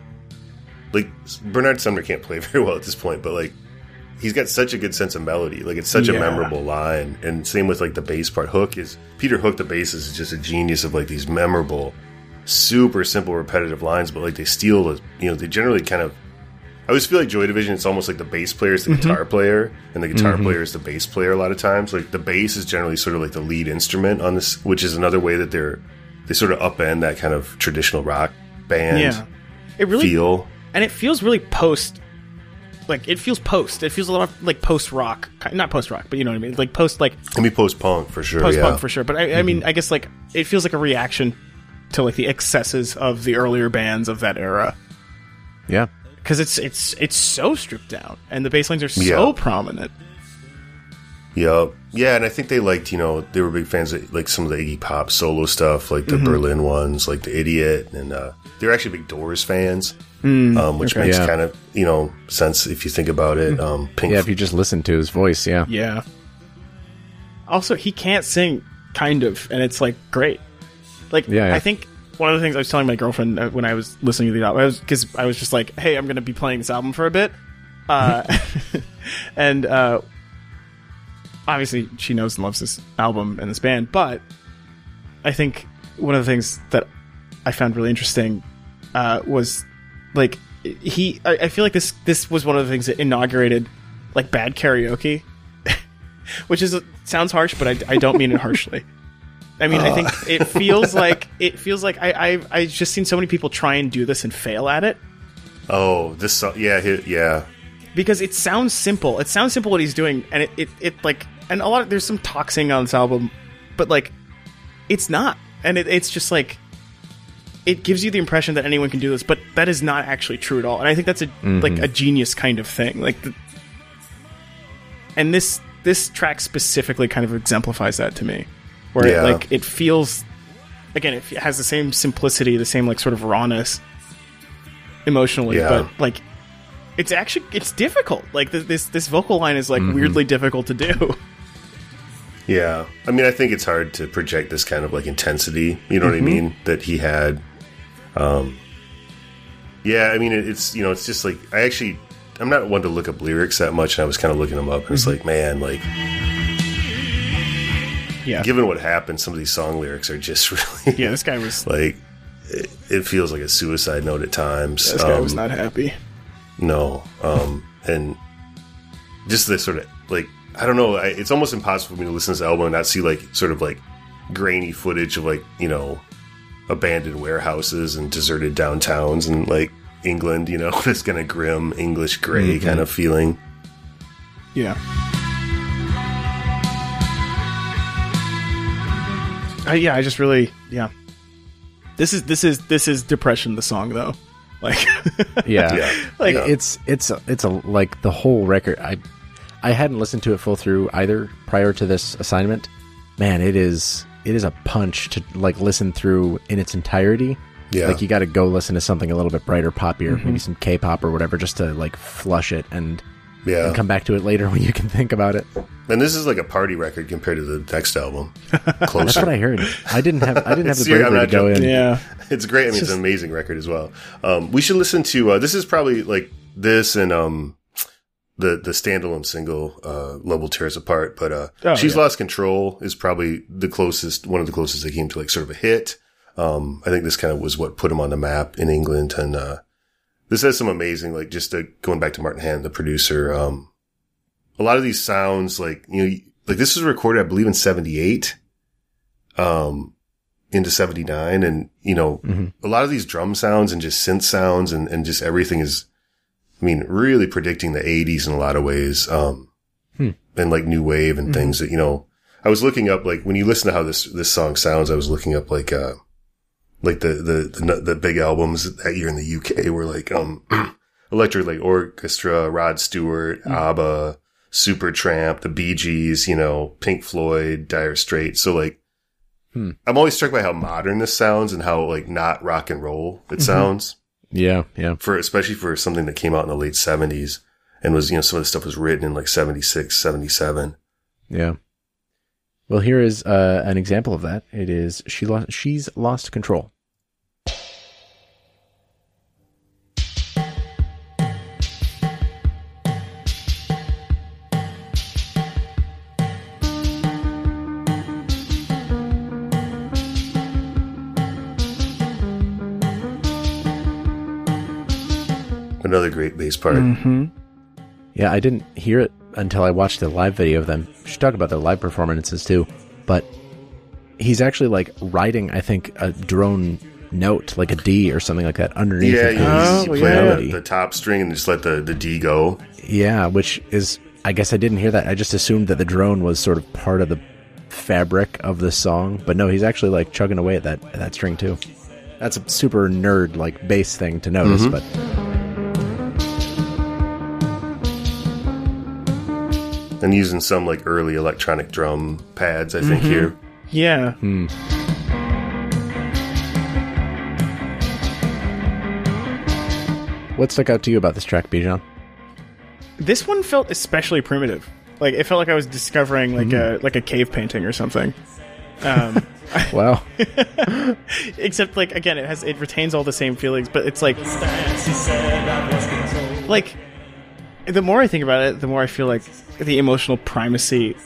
like Bernard Sumner can't play [LAUGHS] very well at this point, but like he's got such a good sense of melody. Like it's such a memorable line, and same with like the bass part. Hook is Peter Hook, the bass is just a genius of like these memorable, super simple, repetitive lines, but like they steal the, you know, they generally kind of. I always feel like Joy Division. It's almost like the bass player is the mm-hmm. guitar player, and the guitar mm-hmm. player is the bass player. A lot of times, like the bass is generally sort of like the lead instrument on this, which is another way that they're they sort of upend that kind of traditional rock band yeah. It really feel. and it feels really post like it feels post it feels a lot of like post rock not post rock but you know what i mean like post like I mean, post punk for sure. post yeah, punk for sure but I, I mean i guess like it feels like a reaction to like the excesses of the earlier bands of that era Yeah. because it's it's it's so stripped down and the bass lines are so Yeah. prominent Yeah, yeah, and I think they liked, you know, they were big fans of like some of the Iggy Pop solo stuff, like the Berlin ones, like the Idiot, and uh, they're actually big Doors fans, um, which okay. makes Yeah. kind of you know sense if you think about it. Um, Pink, Yeah, if you just listen to his voice, yeah. yeah also he can't sing kind of and it's like great like Yeah, yeah. i think one of the things i was telling my girlfriend uh, when i was listening to the album was because I, was just like hey i'm gonna be playing this album for a bit uh, [LAUGHS] and uh, obviously she knows and loves this album and this band but i think one of the things that i found really interesting uh, was like he I, I feel like this this was one of the things that inaugurated like bad karaoke [LAUGHS] which is sounds harsh, but I, I don't mean it harshly. I mean, I think it feels [LAUGHS] like it feels like I I've, I've just seen so many people try and do this and fail at it oh, this song, yeah, hi- yeah, because it sounds simple. It sounds simple what he's doing, and it, it, it like and a lot of there's some toxing on this album, but like it's not, and it, it's just like it gives you the impression that anyone can do this, but that is not actually true at all. And I think that's a mm-hmm. like a genius kind of thing. Like, the, and this this track specifically kind of exemplifies that to me, where Yeah. it, like it feels again it has the same simplicity, the same like sort of rawness emotionally, Yeah. but like it's actually it's difficult. Like th- this this vocal line is like mm-hmm. weirdly difficult to do. [LAUGHS] yeah. I mean, I think it's hard to project this kind of like intensity. You know what I mm-hmm. mean? That he had. Um, yeah, I mean, it's you know, it's just like I actually. I'm not one to look up lyrics that much, and I was kind of looking them up, and it's like, man, like yeah, given what happened, some of these song lyrics are just [LAUGHS] really yeah. This guy was like it, it feels like a suicide note at times. this guy Um, was not happy. no, um, and just this sort of like I don't know. I, it's almost impossible for me to listen to this album and not see like sort of like grainy footage of like you know abandoned warehouses and deserted downtowns and like England. You know, [LAUGHS] this kind of grim English gray mm-hmm. kind of feeling. Yeah. I, yeah, I just really yeah. This is this is this is depression. The song though, like [LAUGHS] Yeah. Yeah. like Yeah. It's it's it's a like the whole record. I I hadn't listened to it full through either prior to this assignment. Man, it is it is a punch to like listen through in its entirety. Yeah. Like you got to go listen to something a little bit brighter, poppier, maybe some K-pop or whatever, just to like flush it and, Yeah, and come back to it later [LAUGHS] when you can think about it. and this is like a party record compared to the next album. [LAUGHS] That's what I heard. I didn't have I didn't [LAUGHS] have the See, I'm bravery to not go in. yeah. It's great. I mean, it's, an amazing record as well. Um, we should listen to. Uh, this is probably like this and um, the the standalone single uh love will tear us apart but uh Oh, she's yeah. lost control is probably the closest one of the closest they came to like sort of a hit um i think this kind of was what put him on the map in england and uh this has some amazing like just uh, going back to martin hannett the producer um a lot of these sounds like you know like this was recorded i believe in 78 um into 79 and you know Mhm. a lot of these drum sounds and just synth sounds and, and just everything is I mean, really predicting the 80s in a lot of ways. Um, Hmm. and like new wave and things that, you know, I was looking up, like, when you listen to how this, this song sounds, I was looking up, like, uh, like the, the, the, the big albums that year in the UK were like, um, [CLEARS THROAT] Electric Light Orchestra, Rod Stewart, ABBA, Supertramp, the Bee Gees, you know, Pink Floyd, Dire Straits. So like, Hmm. I'm always struck by how modern this sounds and how like not rock and roll it sounds Yeah, yeah. for especially for something that came out in the late 70s and was you know some of the stuff was written in like 76 77 Yeah. Well, here is uh, an example of that. It is she lost. She's lost control. Another great bass part Mm-hmm. Yeah, I didn't hear it until I watched the live video of them. We should talk about their live performances too. But he's actually like writing, I think, a drone note, like a D or something like that, underneath. yeah you, Oh, on the, the top string and just let the the d go Yeah, which is, I guess I didn't hear that. I just assumed that the drone was sort of part of the fabric of the song, but no, he's actually like chugging away at that at that string too. That's a super nerd like bass thing to notice, Mhm. but and using some like early electronic drum pads i think Mm-hmm. here Yeah. hmm. what stuck out to you about this track, Bijan? This one felt especially primitive. Like it felt like I was discovering like a like a cave painting or something. Um, [LAUGHS] Wow, [LAUGHS] except like again, it has it retains all the same feelings, but it's like like the more I think about it, the more I feel like the emotional primacy,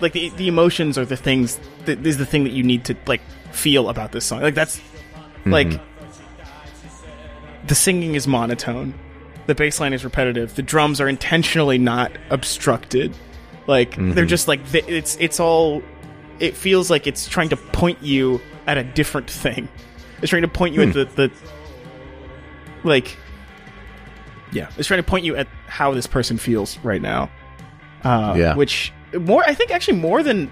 like the the emotions are the things that is the thing that you need to like feel about this song. Like that's mm-hmm. like the singing is monotone, the bass line is repetitive, the drums are intentionally not obstructed. Like they're mm-hmm. just like it's it's all. It feels like it's trying to point you at a different thing. It's trying to point you hmm. at the, the like yeah, it's trying to point you at how this person feels right now. Uh, Yeah. which more I think actually more than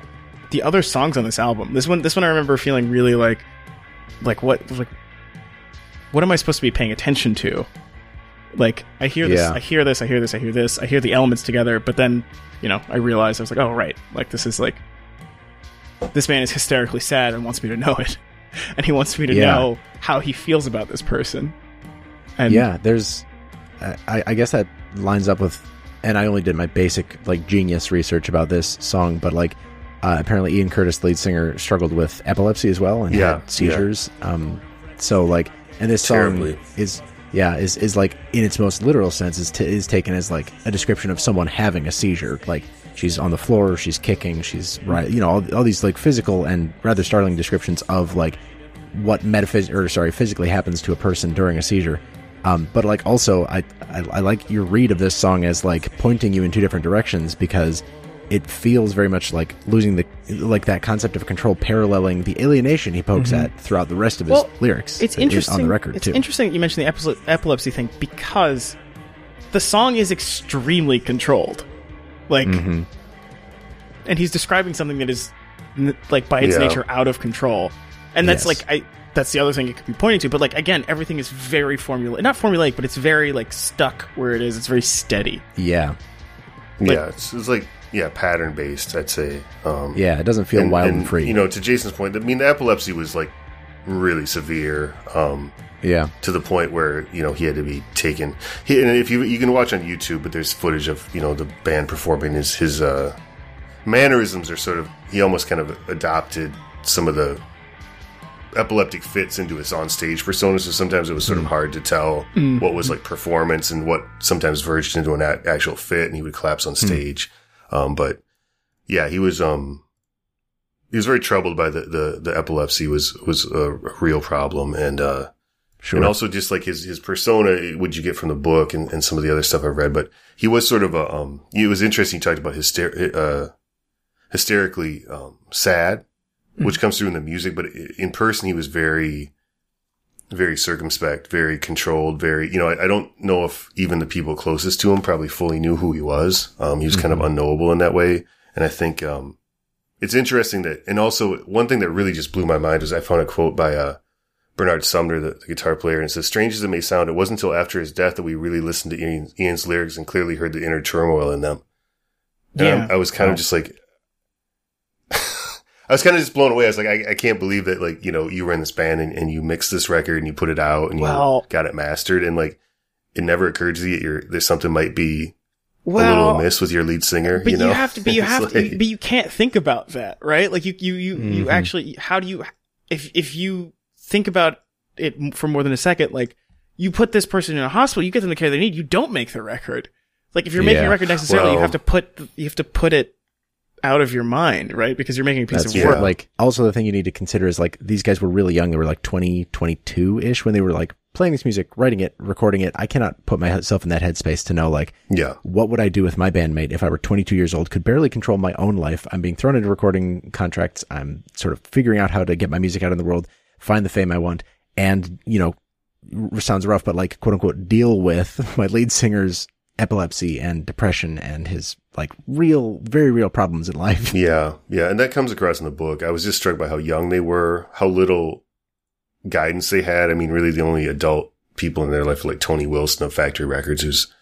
the other songs on this album. This one, this one I remember feeling really like, like what, like, what am I supposed to be paying attention to? Like I hear this, Yeah. I hear this, I hear this, I hear this, I hear the elements together, but then you know I realized I was like, oh right, like this is like this man is hysterically sad and wants me to know it, [LAUGHS] and he wants me to Yeah. know how he feels about this person. And yeah, there's, I, I guess that lines up with, and I only did my basic like genius research about this song, but like uh, apparently Ian Curtis, lead singer, struggled with epilepsy as well and Yeah, had seizures. Um, so like, and this Terribly. song is yeah is is like in its most literal sense is t- is taken as like a description of someone having a seizure. Like she's on the floor, she's kicking, she's right, you know, all, all these like physical and rather startling descriptions of like what metaphys or sorry physically happens to a person during a seizure um, but like also I, I i like your read of this song as like pointing you in two different directions because it feels very much like losing the like that concept of control paralleling the alienation he pokes at throughout the rest of his Well, lyrics It's interesting on the record It's too interesting that you mentioned the epilepsy, epilepsy thing because the song is extremely controlled, like, Mm-hmm. and he's describing something that is like by its Yeah. nature out of control, and that's Yes. like I. That's the other thing it could be pointing to, but like again, everything is very formula, not formulaic, but it's very like stuck where it is. It's very steady. yeah yeah it's, it's like yeah pattern based i'd say um yeah it doesn't feel wild and, free you know to jason's point i mean the epilepsy was like really severe um yeah to the point where you know he had to be taken. He, and if you you can watch on YouTube, but there's footage of you know the band performing his his uh, mannerisms are sort of he almost kind of adopted some of the epileptic fits into his onstage persona, so sometimes it was sort of hard to tell what was like performance and what sometimes verged into an a- actual fit, and he would collapse on stage. Um, but yeah, he was um he was very troubled by the the, the epilepsy was was a, real problem, and uh, Sure. and also just like his his persona, what you get from the book and, and some of the other stuff I've read. But he was sort of a um. It was interesting. He talked about hyster- uh, hysterically um, sad, which comes through in the music, but in person he was very, very circumspect, very controlled, very. You know, I, I don't know if even the people closest to him probably fully knew who he was. Um, he was kind of unknowable in that way, and I think um, it's interesting that. And also, one thing that really just blew my mind was I found a quote by uh Bernard Sumner, the, the guitar player, and it says, strange as it may sound, it wasn't until after his death that we really listened to Ian, Ian's lyrics and clearly heard the inner turmoil in them. And Yeah. I'm- I was kind of just like, I was kind of just blown away. I was like, I, I can't believe that, like, you know, you were in this band and, and you mixed this record and you put it out and Well- you got it mastered. And like, it never occurred to you that you're, there's something might be a little Well, amiss with your lead singer. but you you, have to, but [LAUGHS] you It's have to, like- but you can't think about that, right? Like you, you, you, you Mhm. actually, how do you, if, if you think about it for more than a second, like you put this person in a hospital, you get them the care they need, you don't make the record. Like if you're making Yeah. a record necessarily, you have to put, you have to put it out of your mind, right? Because you're making a piece That's of yeah. work. Like, also the thing you need to consider is like these guys were really young. They were like 20, 22 ish when they were like playing this music, writing it, recording it. I cannot put myself in that headspace to know like yeah. what would I do with my bandmate if I were 22 years old, could barely control my own life. I'm being thrown into recording contracts. I'm sort of figuring out how to get my music out in the world, find the fame I want, and, you know, r- sounds rough, but like quote unquote deal with [LAUGHS] my lead singer's epilepsy and depression and his like real, very real problems in life. [LAUGHS] Yeah, yeah, and that comes across in the book. I was just struck by how young they were, how little guidance they had. I mean, really, the only adult people in their life were like Tony Wilson of Factory Records, who's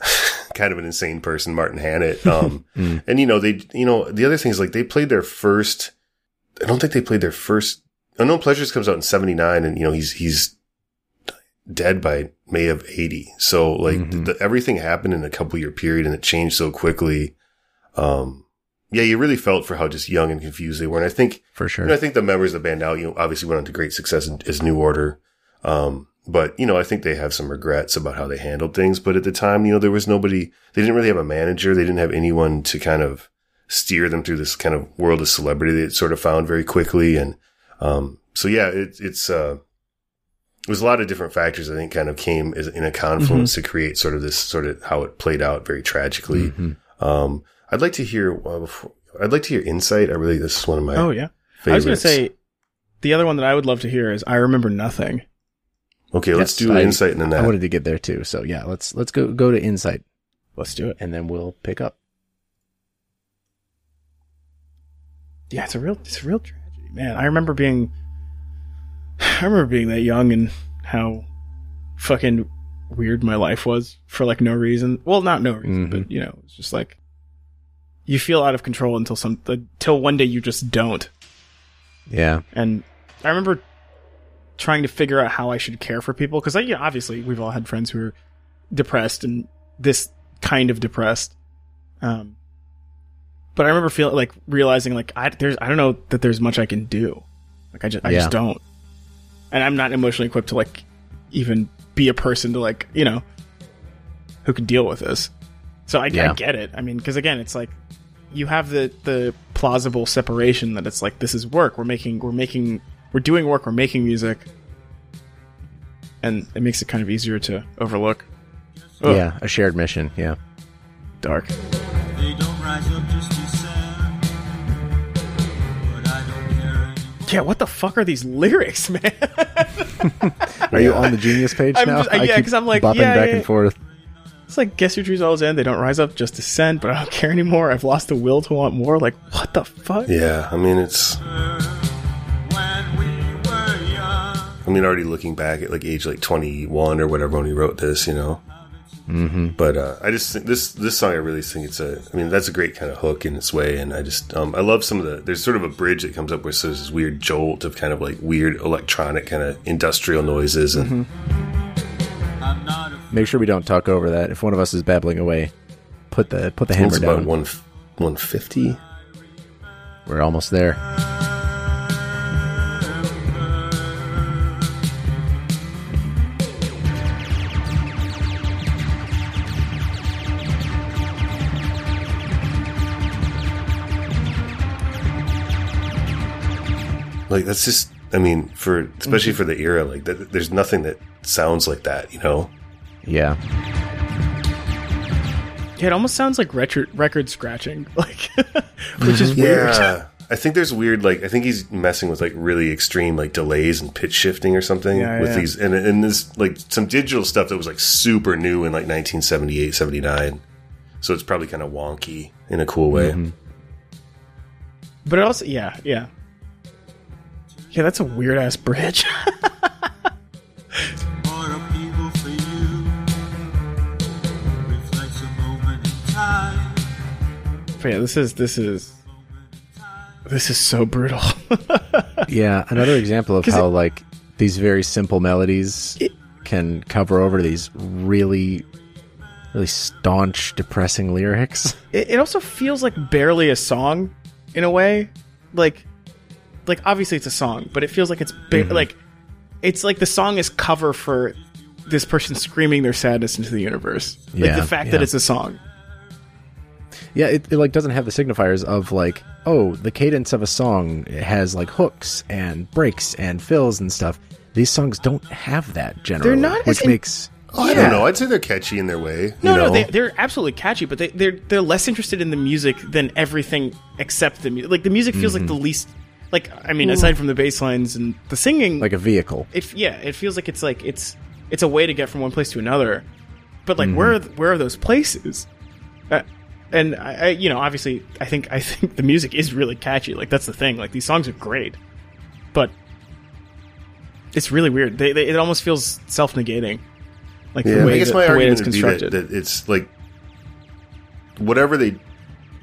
[LAUGHS] kind of an insane person, Martin Hannett. [LAUGHS] Um, Mm. and you know, they, you know, the other thing is like they played their first. I don't think they played their first. Unknown Pleasures comes out in '79, and you know he's he's dead by May of '80. So like Mhm. the, everything happened in a couple year period, and it changed so quickly. Um, yeah, you really felt for how just young and confused they were, and I think For sure. you know, I think the members of the band now, you know, obviously went on to great success as New Order. Um, but you know, I think they have some regrets about how they handled things. But at the time, you know, there was nobody. They didn't really have a manager. They didn't have anyone to kind of steer them through this kind of world of celebrity that sort of found very quickly. And um, so, yeah, it, it's uh, it was a lot of different factors. I think kind of came as, in a confluence to create sort of this sort of how it played out very tragically. Mhm. Um, I'd like to hear. Uh, before, I'd like to hear insight. I really this is one of my oh yeah. favorites. I was going to say the other one that I would love to hear is I remember nothing. Okay, let's do I- insight and then that. I wanted to get there too. So yeah, let's let's go go to insight Let's do it. and then we'll pick up. Yeah, it's a real it's a real tragedy, man. I remember being [SIGHS] I remember being that young and how fucking weird my life was for like no reason. Well, not no reason, Mhm. but you know, it's just like you feel out of control until some until one day you just don't. Yeah. And I remember trying to figure out how I should care for people because, you know, obviously we've all had friends who are depressed and this kind of depressed. Um, but I remember feeling like realizing like I there's I don't know that there's much I can do. Like I just I Yeah. just don't, and I'm not emotionally equipped to like even be a person to like you know who can deal with this. So I, I get it. I mean, because again, it's like you have the the plausible separation that it's like this is work. We're making we're making we're doing work. We're making music, and it makes it kind of easier to overlook. Ugh, Yeah. A shared mission. Yeah. dark. Yeah, what the fuck are these lyrics, [LAUGHS] man? Are you on the Genius page I'm now? just- yeah, keep 'cause I'm like, bopping yeah, back yeah. and forth. It's like guess your dreams always end. They don't rise up just to send, but I don't care anymore. I've lost the will to want more. Like what the fuck? Yeah, I mean, it's. When we were young, I mean, already looking back at like age like twenty one or whatever when he wrote this, you know. Mm-hmm. But uh, I just think this this song, I really think it's a. I mean, that's a great kind of hook in its way, and I just um, I love some of the. There's sort of a bridge that comes up where there's this weird jolt of kind of like weird electronic kind of industrial noises, and a Make sure we don't talk over that. If one of us is babbling away, put the put the hammer down. one one fifty. We're almost there. Like that's just. I mean, for especially for the era, like that, there's nothing that sounds like that. You know. Yeah. Yeah, it almost sounds like record record scratching, [LAUGHS] like, which is [LAUGHS] weird. Yeah. I think there's weird, like I think he's messing with like really extreme like delays and pitch shifting or something Yeah, with yeah. these, and and this like some digital stuff that was like super new in like 1978, 79. So it's probably kind of wonky in a cool way. Mm-hmm. But it also, yeah, yeah, yeah. That's a weird ass bridge. [LAUGHS] More upheaval for you. Reflects a moment in time. but yeah, this is this is this is so brutal. [LAUGHS] Yeah, another example of how it- like these very simple melodies It- can cover over these really really staunch depressing lyrics. it, it also feels like barely a song in a way like like obviously it's a song but it feels like it's ba- mm-hmm. like it's like the song is cover for this person screaming their sadness into the universe like Yeah, the fact that it's a song Yeah, it, it like doesn't have the signifiers of like, oh, the cadence of a song has like hooks and breaks and fills and stuff. These songs don't have that generally, they're not as which in- makes Oh, I don't know. I'd say they're catchy in their way. no you know? no they, they're absolutely catchy but they, they're they're less interested in the music than everything except the music like the music feels like mm-hmm. the least like i mean aside from the bass lines and the singing like a vehicle. it yeah, it feels like it's like it's it's a way to get from one place to another. But like, where are th- where are those places? Uh, and I, I, you know, obviously, I think I think the music is really catchy. Like that's the thing. Like these songs are great, but it's really weird. They, they it almost feels self negating. Like Yeah, the way I guess that, my the way it's would be that, constructed. that it's like whatever they.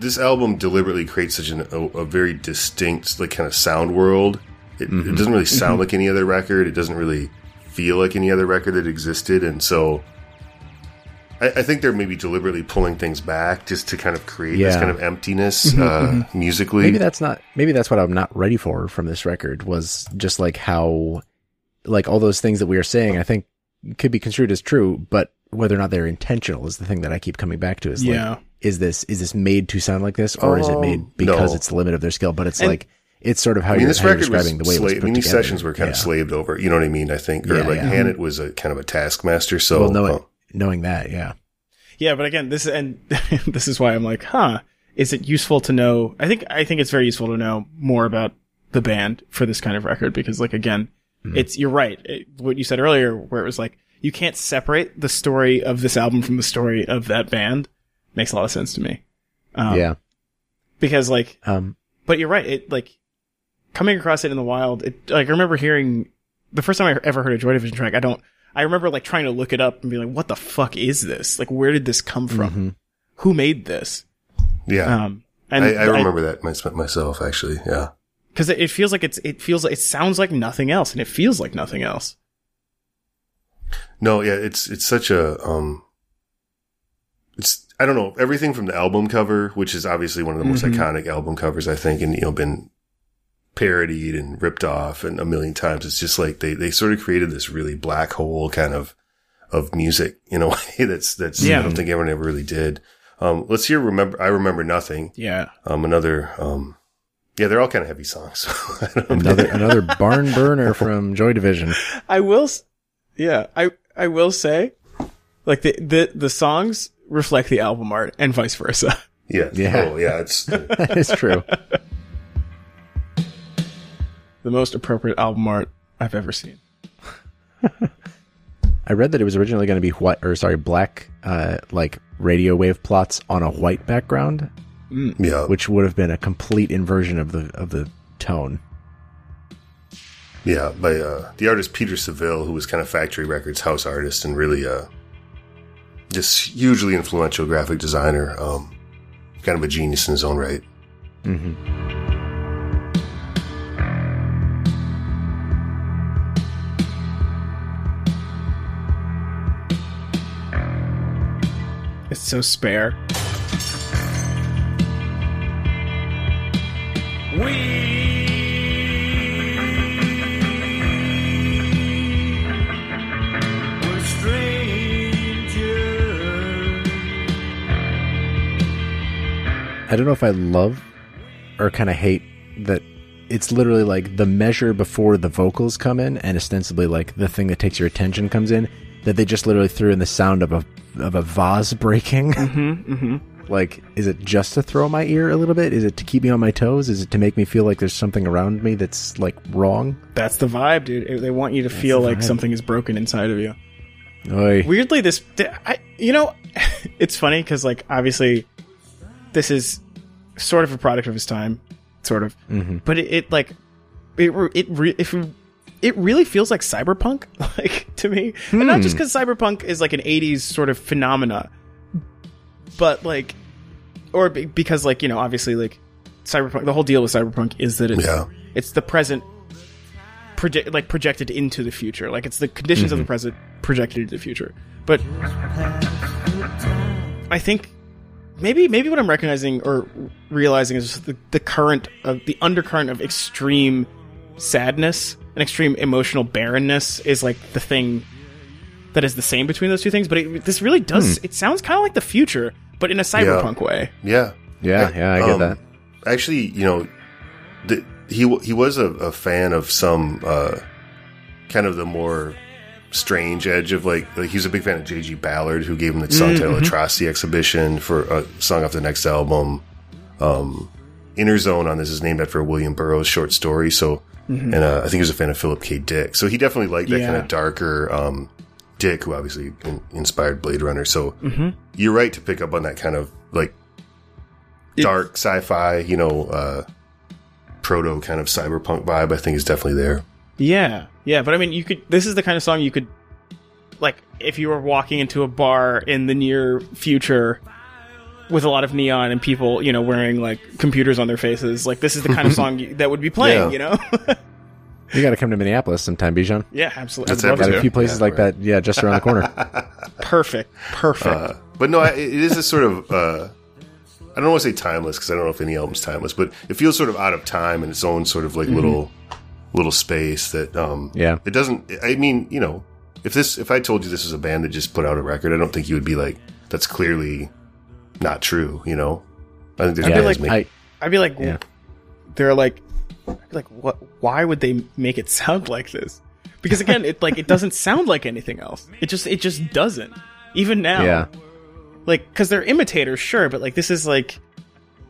This album deliberately creates such an, a, a very distinct, like kind of sound world. It, it mm-hmm. doesn't really mm-hmm. sound like any other record. It doesn't really feel like any other record that existed, and so I, I think they're maybe deliberately pulling things back just to kind of create this kind of emptiness mm-hmm, uh, musically. Maybe that's not. Maybe that's what I'm not ready for from this record. Was just like how, like all those things that we are saying. I think could be construed as true, but whether or not they're intentional is the thing that I keep coming back to. Is Yeah. like, is this is this made to sound like this, or is it Oh, made because no. it's the limit of their skill? But it's And- like it's sort of how I mean, you're, this how you're record was describing the way it was put I mean, these together. sessions were kind of slaved over. You know what I mean? I think, or Yeah, like yeah. Hannett was a kind of a taskmaster. So Well, knowing knowing that, yeah, Yeah, but again, this and [LAUGHS] this is why I'm like, huh? Is it useful to know? I think I think it's very useful to know more about the band for this kind of record because, like, again, it's you're right. It, what you said earlier, where it was like you can't separate the story of this album from the story of that band, makes a lot of sense to me. Um, yeah. because like, Um, but you're right. It like coming across it in the wild. It like I remember hearing the first time I ever heard a Joy Division track. I don't. I remember like trying to look it up and be like, "What the fuck is this? Like, where did this come from? Mm-hmm. Who made this?" yeah, Um, and I, I remember that myself actually. Yeah. Because it, it feels like it's it feels like it sounds like nothing else, and it feels like nothing else. No, yeah, it's it's such a um it's I don't know, everything from the album cover, which is obviously one of the most Mhm. iconic album covers I think and you know been parodied and ripped off and a million times. It's just like they they sort of created this really black hole kind of of music in a [LAUGHS] way that's that's yeah. I don't think anyone ever really did. Um let's hear remember I remember nothing. Yeah, Um another um yeah, they're all kind of heavy songs. [LAUGHS] I don't know. another [LAUGHS] another barn burner from Joy Division. I will. Yeah, I I will say, like the the the songs reflect the album art and vice versa. [LAUGHS] yeah. Yeah. Oh, yeah, it's That is true. the most appropriate album art I've ever seen. I read that it was originally going to be white, or sorry, black, uh, like radio wave plots on a white background, yeah. which would have been a complete inversion of the of the tone. Yeah, by uh, the artist Peter Saville, who was kind of Factory Records house artist and really uh, just hugely influential graphic designer. Um, kind of a genius in his own right. It's so spare. I don't know if I love or kind of hate that it's literally like the measure before the vocals come in, and ostensibly like the thing that takes your attention comes in. That they just literally threw in the sound of a of a vase breaking. Mm-hmm, mm-hmm. Like, is it just to throw my ear a little bit? Is it to keep me on my toes? Is it to make me feel like there's something around me that's like wrong? That's the vibe, dude. They want you to feel like vibe. something is broken inside of you. Oy. Weirdly, this, I, you know, [LAUGHS] it's funny because like obviously, this is sort of a product of his time, sort of, mm-hmm. but it, it like it it re- if you- it really feels like cyberpunk, [LAUGHS] like to me, and not just hmm. because cyberpunk is like an '80s sort of phenomena, but like, or be- because like you know, obviously like cyberpunk. The whole deal with cyberpunk is that it's Yeah. it's the present project like projected into the future. Like it's the conditions of the mm-hmm. present projected into the future. But I think maybe maybe what I'm recognizing or realizing is the, the current of the undercurrent of extreme sadness and extreme emotional barrenness is like the thing that is the same between those two things. But it, this really does. It sounds kind of like the future, but in a cyberpunk way. Yeah. Yeah, yeah, I get Um, that. Actually, you know, the, he he was a, a fan of some uh, kind of the more strange edge of like, like he was a big fan of J.G. Ballard, who gave him the song title "Atrocity Exhibition" for a song off the next album. Um, Interzone on this is named after a William Burroughs short story. So, and uh, I think he was a fan of Philip K. Dick. So he definitely liked that Yeah. kind of darker um, Dick, who obviously in, inspired Blade Runner. So you're right to pick up on that kind of like dark sci-fi, you know, uh, proto kind of cyberpunk vibe. I think is definitely there. Yeah, yeah, but I mean, you could. This is the kind of song you could, like, if you were walking into a bar in the near future with a lot of neon and people, you know, wearing like computers on their faces. Like, this is the kind of [LAUGHS] song that would be playing. Yeah. You know? [LAUGHS] You got to come to Minneapolis sometime, Bijan. yeah, absolutely. That's I'd love Got a few places Yeah, like right. that. Yeah, just around the corner. [LAUGHS] Perfect, perfect. Uh, but no, I, it is a sort of. Uh, I don't want to say timeless because I don't know if any album's timeless, but it feels sort of out of time in its own sort of like little little space that. Um, Yeah. it doesn't. I mean, you know, if this if I told you this was a band that just put out a record, I don't think you would be like, that's clearly not true. You know, I think there's Yeah, bands like, make- I, I'd be like, Yeah. they're like, I'd be like, what? Why would they make it sound like this? Because again, it like it doesn't [LAUGHS] sound like anything else. It just it just doesn't. Even now, yeah. like because they're imitators, sure, but like this is like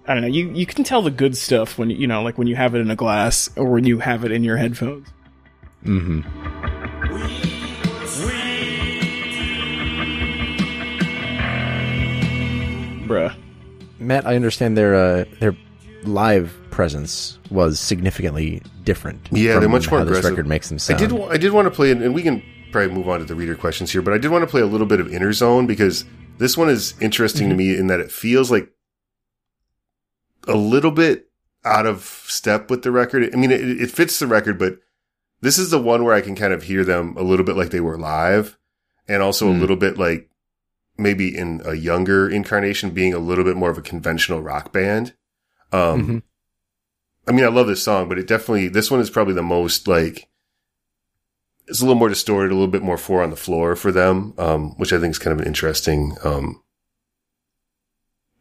I don't know. You you can tell the good stuff when you know like when you have it in a glass or when you have it in your headphones. Mm-hmm. Bruh. Matt, I understand they're uh, their live presence was significantly different. Yeah, they're much more how this record makes them I did. I did want to play, and we can probably move on to the reader questions here. But I did want to play a little bit of Interzone because this one is interesting to me in that it feels like a little bit out of step with the record. I mean, it, it fits the record, but this is the one where I can kind of hear them a little bit like they were live, and also a Hmm. little bit like maybe in a younger incarnation being a little bit more of a conventional rock band. Um, Mhm. I mean, I love this song, but it definitely, this one is probably the most like, it's a little more distorted, a little bit more four on the floor for them, um, which I think is kind of an interesting, um,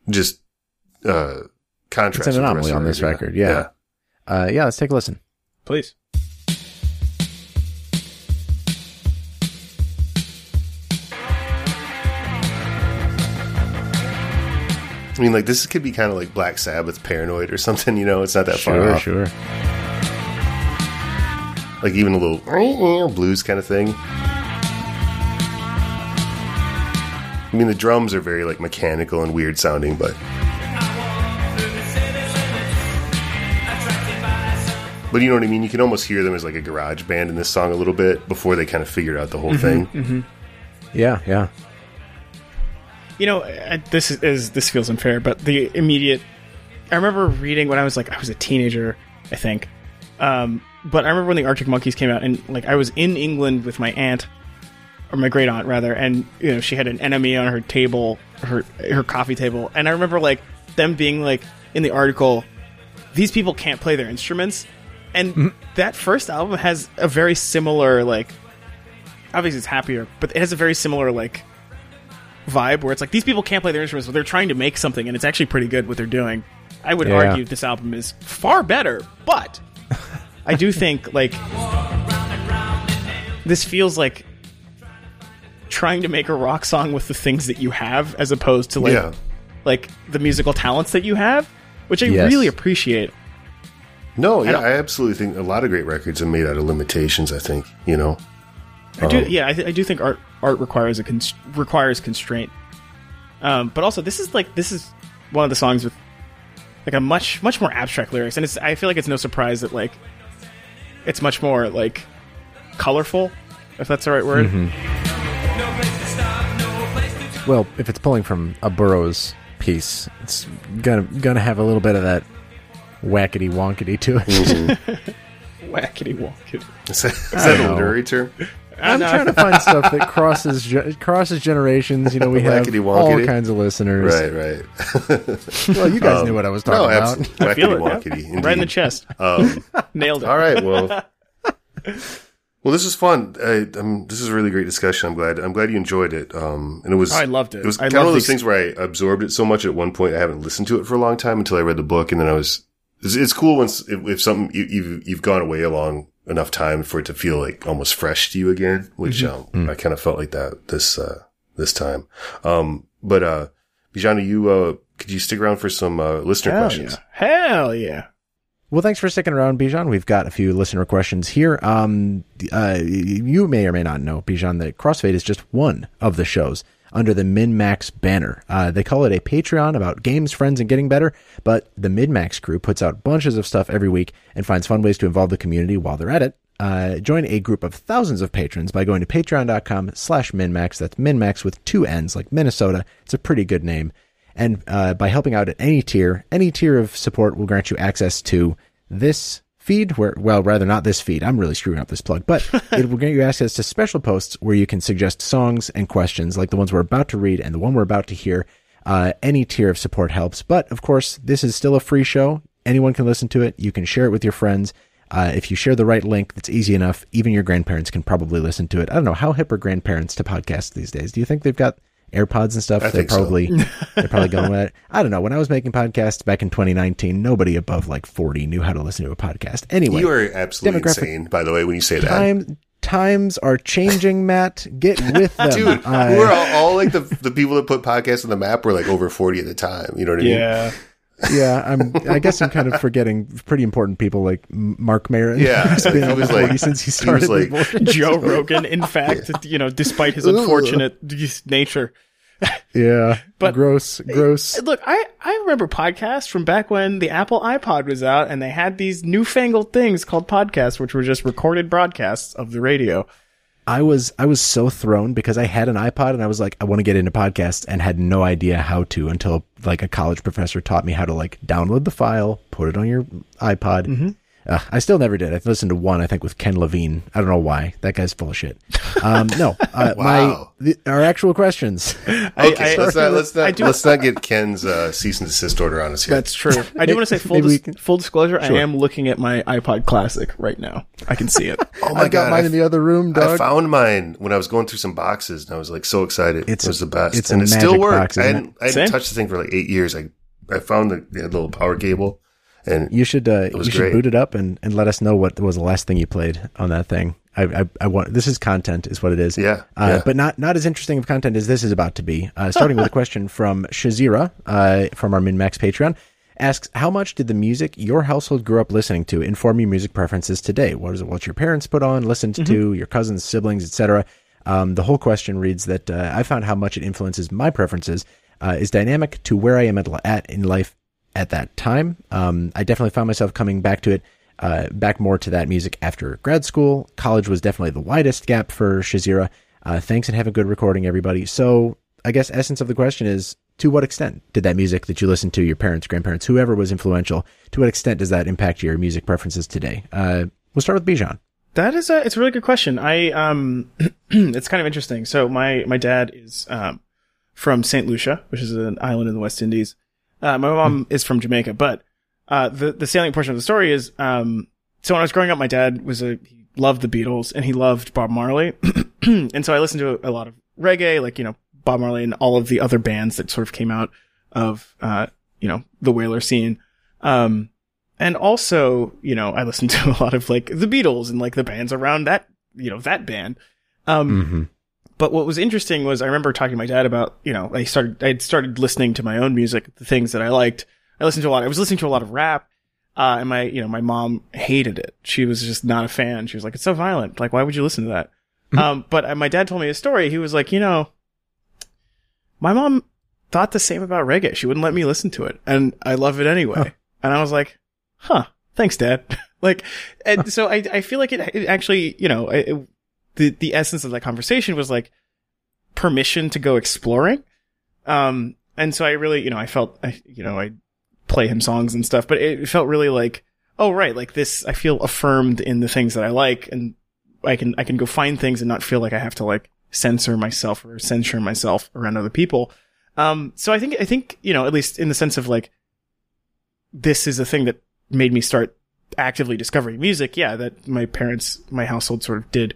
just, uh, contrast. It's an with the rest anomaly on this record, yeah. Uh, yeah, let's take a listen. Please. I mean, like, this could be kind of like Black Sabbath Paranoid or something, you know, it's not that far Sure, off. sure. Like, even a little blues kind of thing. I mean, the drums are very like mechanical and weird sounding, but but you know what I mean. You can almost hear them as like a garage band in this song a little bit before they kind of figured out the whole thing. Yeah, yeah. You know, uh, this is, is this feels unfair, but the immediate. I remember reading when I was like I was a teenager, I think. Um, but I remember when the Arctic Monkeys came out, and like I was in England with my aunt, or my great aunt rather, and you know she had an NME on her table, her her coffee table, and I remember like them being like in the article, these people can't play their instruments, and that first album has a very similar like, obviously it's happier, but it has a very similar like vibe where it's like these people can't play their instruments, but they're trying to make something, and it's actually pretty good what they're doing. I would Yeah. argue this album is far better, but [LAUGHS] I do think like this feels like trying to make a rock song with the things that you have, as opposed to like yeah. like the musical talents that you have, which I Yes. really appreciate. No, yeah, don't- I, absolutely think a lot of great records are made out of limitations. I think you know. I do, Um, yeah, I, th- I do think art art requires a const- requires constraint. Um, but also, this is like this is one of the songs with like a much much more abstract lyrics, and it's I feel like it's no surprise that like it's much more like colorful, if that's the right word. Well, if it's pulling from a Burroughs piece, it's gonna gonna have a little bit of that wackety wonkety to it. Mm-hmm. [LAUGHS] Wackety wackety. Is that, is that a literary term? I'm trying to find stuff that crosses ge- crosses generations. You know, we have all kinds of listeners. Right, right. [LAUGHS] Well, you guys knew what I was talking no, about. absolutely. I feel it, yeah. right in the chest. Um, [LAUGHS] Nailed it. all right, well, [LAUGHS] well, this is fun. I, um, this is a really great discussion. I'm glad. I'm glad you enjoyed it. Um, and it was. Oh, I loved it. It was I kind of one of those these- things where I absorbed it so much at one point. I haven't listened to it for a long time until I read the book, and then I was. It's, it's cool once if, if something you, you've you've gone away a long enough time for it to feel like almost fresh to you again, which Mm-hmm. um, I kind of felt like that this uh, this time. Um, but uh, Bijana, you uh, could you stick around for some uh, listener Hell questions? yeah. Hell yeah. Well, thanks for sticking around, Bijan. We've got a few listener questions here. Um, uh, you may or may not know, Bijan, that Crossfade is just one of the shows under the MinMax banner. Uh, they call it a Patreon about games, friends, and getting better, but the MinMax crew puts out bunches of stuff every week and finds fun ways to involve the community while they're at it. Uh, join a group of thousands of patrons by going to patreon.com slash minmax. That's minmax with two N's like Minnesota. It's a pretty good name. And uh, by helping out at any tier, any tier of support will grant you access to this feed, where, well, rather not this feed. I'm really screwing up this plug, but [LAUGHS] it will grant you access to special posts where you can suggest songs and questions like the ones we're about to read and the one we're about to hear. Uh, any tier of support helps. But of course, this is still a free show. Anyone can listen to it. You can share it with your friends. Uh, if you share the right link, that's easy enough. Even your grandparents can probably listen to it. I don't know how hip are grandparents to podcasts these days. Do you think they've got AirPods and stuff? I they're think so. probably [LAUGHS] they're probably going with it. I don't know. When I was making podcasts back in 2019, nobody above like 40 knew how to listen to a podcast. Anyway, You are absolutely insane, by the way, when you say that. times are changing. Matt, get with them, Dude, I- we're all, all like the the people that put podcasts on the map were like over forty at the time. You know what I mean? Yeah. Yeah, I'm. I guess I'm kind of forgetting pretty important people like Marc Maron. Yeah, [LAUGHS] who's been he was like- since he he started. was like- [LAUGHS] Joe [LAUGHS] Rogan, in fact, you know, despite his unfortunate nature. yeah, But- gross, gross. Look, I, I remember podcasts from back when the Apple iPod was out and they had these newfangled things called podcasts, which were just recorded broadcasts of the radio. I was I was so thrown because I had an iPod and I was like, I want to get into podcasts and had no idea how to until like a college professor taught me how to like download the file, put it on your iPod. Mm-hmm. Uh, I still never did. I've listened to one, I think, with Ken Levine. I don't know why. That guy's full of shit. Um, no, uh, [LAUGHS] Wow. my the, our actual questions. [LAUGHS] Okay, I- let's not let's not do- let's not get Ken's uh, cease and desist order on us here. That's true. I do want to say full dis- can- full disclosure. Sure. I am looking at my iPod Classic right now. I can see it. [LAUGHS] oh my I got god! mine I, in the other room, I found mine when I was going through some boxes, and I was like so excited. It's it was a- the best, it's a and it still magic worked. box, I isn't hadn't, I hadn't Same. touched the thing for like eight years. I I found the, the little power cable, and You should uh, you should great. boot it up and, and let us know what was the last thing you played on that thing. I I, I want this is content is what it is. Yeah, uh, yeah. but not not as interesting of content as this is about to be. Uh, [LAUGHS] starting with a question from Shazira uh, from our MinMax Patreon asks how much did the music your household grew up listening to inform your music preferences today? What is it? What your parents put on, listened to, your cousins, siblings, etc. Um, the whole question reads that uh, I found how much it influences my preferences uh, is dynamic to where I am at in life at that time. Um, I definitely found myself coming back to it, uh, back more to that music after grad school. College was definitely the widest gap for Shazira. Uh, thanks and have a good recording, everybody. So I guess essence of the question is to what extent did that music that you listened to, your parents, grandparents, whoever was influential, to what extent does that impact your music preferences today? Uh, we'll start with Bijan. That is a it's a really good question. I um [CLEARS THROAT] it's kind of interesting. So my my dad is um from Saint Lucia, which is an island in the West Indies. Uh, my mom is from Jamaica, but uh the the salient portion of the story is um so when I was growing up, my dad was a he loved the Beatles and he loved Bob Marley, [CLEARS THROAT] and so I listened to a, lot of reggae, like you know Bob Marley and all of the other bands that sort of came out of uh you know the Wailer scene. Um, and also, you know, I listened [LAUGHS] to a lot of like the Beatles and like the bands around that, you know, that band. Um, hmm but what was interesting was I remember talking to my dad about, you know, I started, I had started listening to my own music, the things that I liked. I listened to a lot, I was listening to a lot of rap. Uh, and my, you know, my mom hated it. She was just not a fan. She was like, it's so violent. Like, why would you listen to that? um, but my dad told me a story. He was like, you know, my mom thought the same about reggae. She wouldn't let me listen to it. And I love it anyway. And I was like, huh, thanks, dad. [LAUGHS] like, and so I, I feel like it, it actually, you know, it- the, the essence of that conversation was like permission to go exploring. Um, and so I really, you know, I felt, I, you know, I play him songs and stuff, but it felt really like, oh, right, like this, I feel affirmed in the things that I like and I can, I can go find things and not feel like I have to like censor myself or censure myself around other people. Um, so I think, I think, you know, at least in the sense of like, this is a thing that made me start actively discovering music. Yeah, that my parents, my household sort of did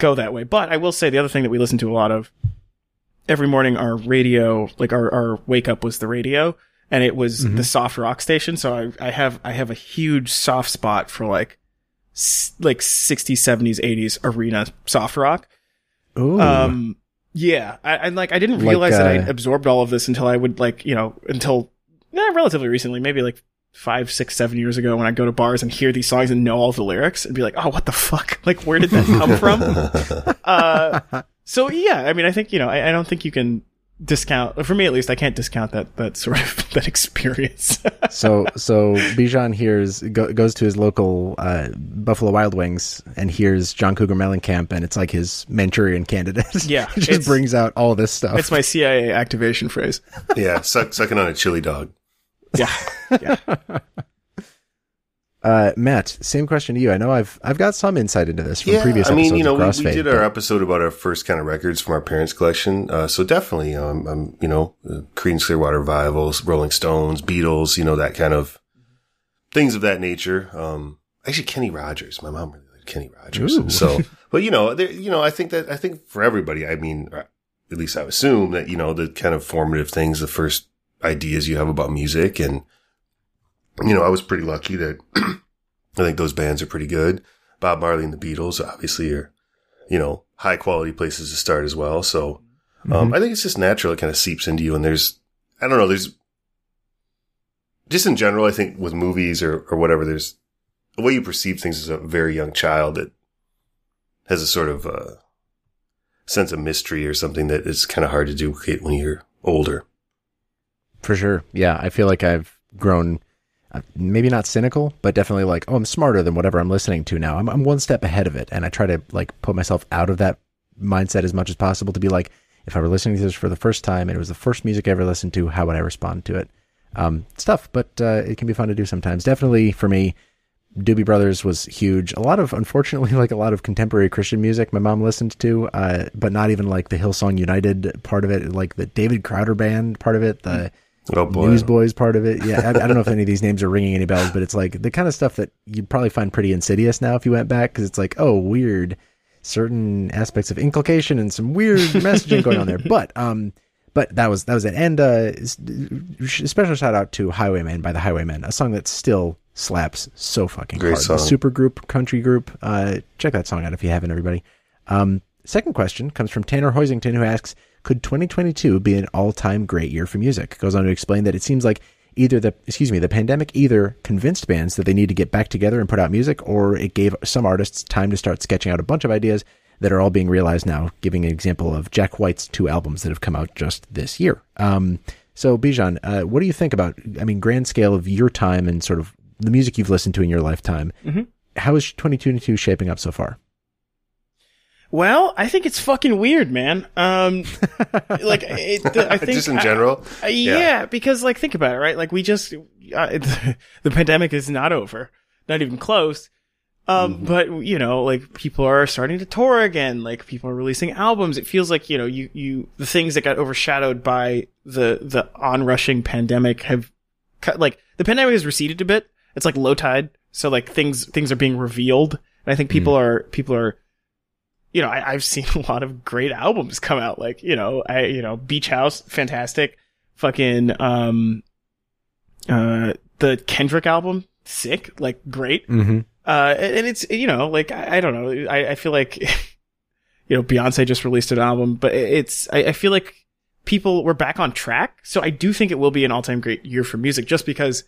go that way. But I will say the other thing that we listen to a lot of every morning, our radio, like our, our wake up was the radio and it was the soft rock station. So I, I have, I have a huge soft spot for like, s- like 60s, 70s, 80s arena soft rock. Ooh. Um, yeah, I, I like I didn't Like, realize that uh, I'd absorbed all of this until I would like you know until eh, relatively recently, maybe like five, six, seven years ago, when I go to bars and hear these songs and know all the lyrics and be like, oh, what the fuck? [LAUGHS] Like, where did that come from? [LAUGHS] uh, so yeah, I mean, I think you know, I, I don't think you can discount for me at least. I can't discount that that sort of [LAUGHS] that experience. so so Bijan hears go, goes to his local uh, Buffalo Wild Wings and hears John Cougar Mellencamp, and it's like his Manchurian candidate. Yeah, It just brings out all this stuff. it's my CIA activation phrase. yeah, suck, sucking on a chili dog. Yeah, yeah. [LAUGHS] uh, Matt, same question to you. I know I've I've got some insight into this from Yeah, previous I mean, you know, we, we did our episode about our first kind of records from our parents' collection. Uh, so definitely, um, um, you know, uh, Creedence Clearwater Revivals, Rolling Stones, Beatles, you know, that kind of things of that nature. Um, actually, Kenny Rogers. My mom really liked Kenny Rogers. Ooh. So, [LAUGHS] but you know, there, you know, I think that I think for everybody, I mean, at least I assume that you know the kind of formative things, the first ideas you have about music, and you know, I was pretty lucky that [CLEARS THROAT] I think those bands are pretty good. Bob Marley and the Beatles obviously are, you know, high quality places to start as well. So, um, I think it's just natural. It kind of seeps into you. And there's, I don't know, there's just in general, I think with movies or, or whatever, there's the way you perceive things as a very young child that has a sort of, uh, sense of mystery or something that is kind of hard to duplicate when you're older. For sure. Yeah, I feel like I've grown uh, maybe not cynical, but definitely like, oh, I'm smarter than whatever I'm listening to now. I'm, I'm one step ahead of it. And I try to like put myself out of that mindset as much as possible to be like, if I were listening to this for the first time and it was the first music I ever listened to, how would I respond to it? Um, it's tough, but uh, it can be fun to do sometimes. Definitely for me, Doobie Brothers was huge. A lot of, unfortunately, [LAUGHS] like a lot of contemporary Christian music my mom listened to, uh, but not even like the Hillsong United part of it, like the David Crowder band part of it, the Oh boy. Newsboys part of it. Yeah, I, I don't know if any of these names are ringing any bells, but it's like the kind of stuff that you'd probably find pretty insidious now if you went back because it's like, oh, weird, certain aspects of inculcation and some weird [LAUGHS] messaging going on there. But um, but that was that was it. And uh, special shout out to Highwayman by the Highwaymen, a song that still slaps so fucking Great hard. The song. super group, country group. Uh, check that song out if you haven't, everybody. Um, second question comes from Tanner Hoisington, who asks, "Could 2022 be an all-time great year for music?" Goes on to explain that it seems like either the excuse me the pandemic either convinced bands that they need to get back together and put out music, or it gave some artists time to start sketching out a bunch of ideas that are all being realized now. Giving an example of Jack White's two albums that have come out just this year. Um, so Bijan, uh, what do you think about? I mean, grand scale of your time and sort of the music you've listened to in your lifetime. How is 2022 shaping up so far? Well, I think it's fucking weird, man. Um, [LAUGHS] like, it, I think just in I- general. Uh, yeah. because like think about it, right? Like we just uh, [LAUGHS] the pandemic is not over, not even close. Um, but you know, like people are starting to tour again. Like people are releasing albums. It feels like you know, you you the things that got overshadowed by the the onrushing pandemic have cut. Like the pandemic has receded a bit. It's like low tide, so like things things are being revealed. And I think people are people are you know, I, I've seen [LAUGHS] a lot of great albums come out. Like, you know, I, you know, Beach House, fantastic. Fucking, um, uh, the Kendrick album, sick, like great. Mm-hmm. Uh, and it's you know like I, I don't know. I, I feel like [LAUGHS] you know Beyonce just released an album, but it's I, I feel like people were back on track. So I do think it will be an all time great year for music, just because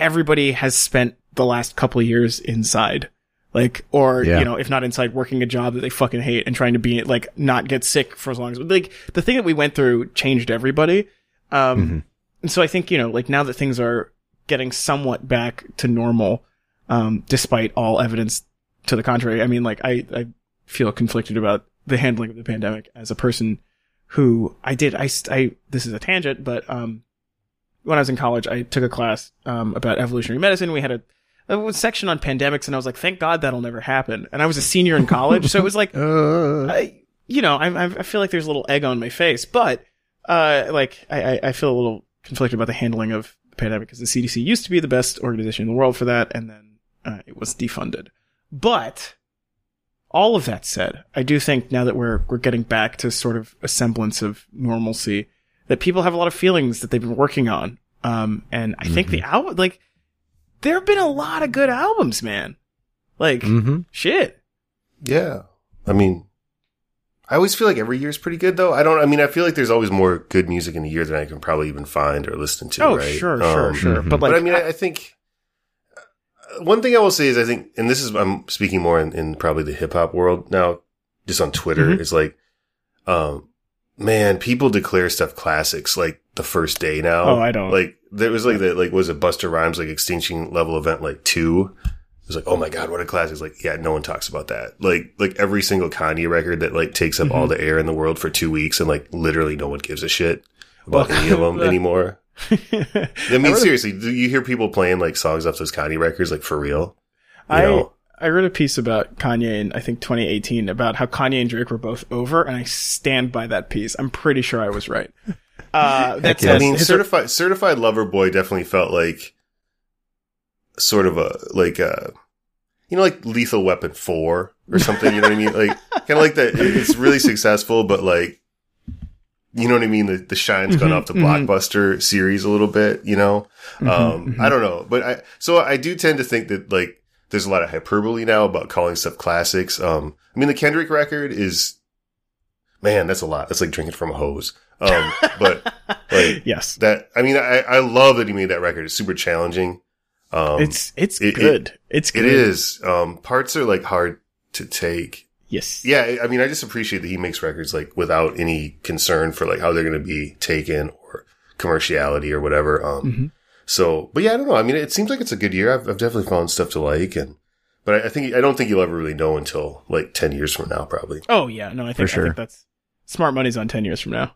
everybody has spent the last couple years inside. Like, or, Yeah. you know, if not inside, working a job that they fucking hate and trying to be, like, not get sick for as long as, like, the thing that we went through changed everybody. Um, and so I think, you know, like now that things are getting somewhat back to normal, um, despite all evidence to the contrary, I mean, like, I, I feel conflicted about the handling of the pandemic as a person who I did, I, I, this is a tangent, but, um, when I was in college, I took a class, um, about evolutionary medicine. We had a, a section on pandemics and I was like, thank God that'll never happen. And I was a senior in college. so it was like, [LAUGHS] Uh, I, you know, I, I feel like there's a little egg on my face, but, uh, like, I, I- I feel a little conflicted about the handling of the pandemic because the CDC used to be the best organization in the world for that, and then, uh, it was defunded. But, all of that said, I do think now that we're, we're getting back to sort of a semblance of normalcy, that people have a lot of feelings that they've been working on. Um, and I think the out like, there have been a lot of good albums, man. Like, mm-hmm. shit. Yeah. I mean, I always feel like every year is pretty good though. I don't, I mean, I feel like there's always more good music in a year than I can probably even find or listen to. Oh, right? sure, sure, Um, sure. mhm. But like, but I mean, I, I think uh, one thing I will say is I think, and this is, I'm speaking more in, in probably the hip hop world now, just on Twitter, Mhm. is like, um, man, people declare stuff classics like the first day now. Oh, I don't. Like, there was like that like, was it Busta Rhymes, like extinction level event, like two? It was like, oh my God, what a classic. It's like, yeah, no one talks about that. Like, like every single Kanye record that like takes up Mm-hmm. all the air in the world for two weeks and like literally no one gives a shit about Well, any of them [LAUGHS] anymore. [LAUGHS] I mean, wrote a- seriously, do you hear people playing like songs off those Kanye records, like for real? You I know? I wrote a piece about Kanye in I think 2018 about how Kanye and Drake were both over, and I stand by that piece. I'm pretty sure I was right. Uh, [LAUGHS] that's I mean, certified certified lover boy definitely felt like sort of a like a you know like Lethal Weapon four or something. You know what I mean? Like [LAUGHS] kind of like that. It's really successful, but like you know what I mean. The the shine's gone Mhm, off the mhm. blockbuster series a little bit. You know, Mhm, um. I don't know, but I so I do tend to think that like there's a lot of hyperbole now about calling stuff classics. Um, I mean, the Kendrick record is man, that's a lot. That's like drinking from a hose. Um, [LAUGHS] but like yes, that I mean, I, I love that he made that record. It's super challenging. Um, it's it's it- good. it's it good. is. Um, parts are like hard to take. Yes. Yeah, I mean, I just appreciate that he makes records like without any concern for like how they're going to be taken or commerciality or whatever. Um, Mhm. So, but yeah, I don't know. I mean, it seems like it's a good year. I've, I've definitely found stuff to like, and but I, I think I don't think you'll ever really know until like ten years from now, probably. Oh yeah. No, I think, sure. I think that's smart money's on 10 years from now.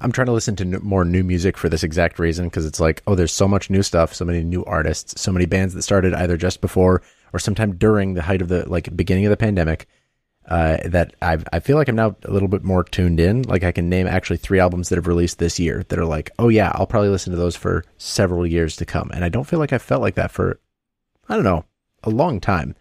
I'm trying to listen to n- more new music for this exact reason because it's like, oh, there's so much new stuff, so many new artists, so many bands that started either just before or sometime during the height of the like beginning of the pandemic. Uh, that I I feel like I'm now a little bit more tuned in. Like I can name actually three albums that have released this year that are like, oh yeah, I'll probably listen to those for several years to come. And I don't feel like I felt like that for, I don't know, a long time.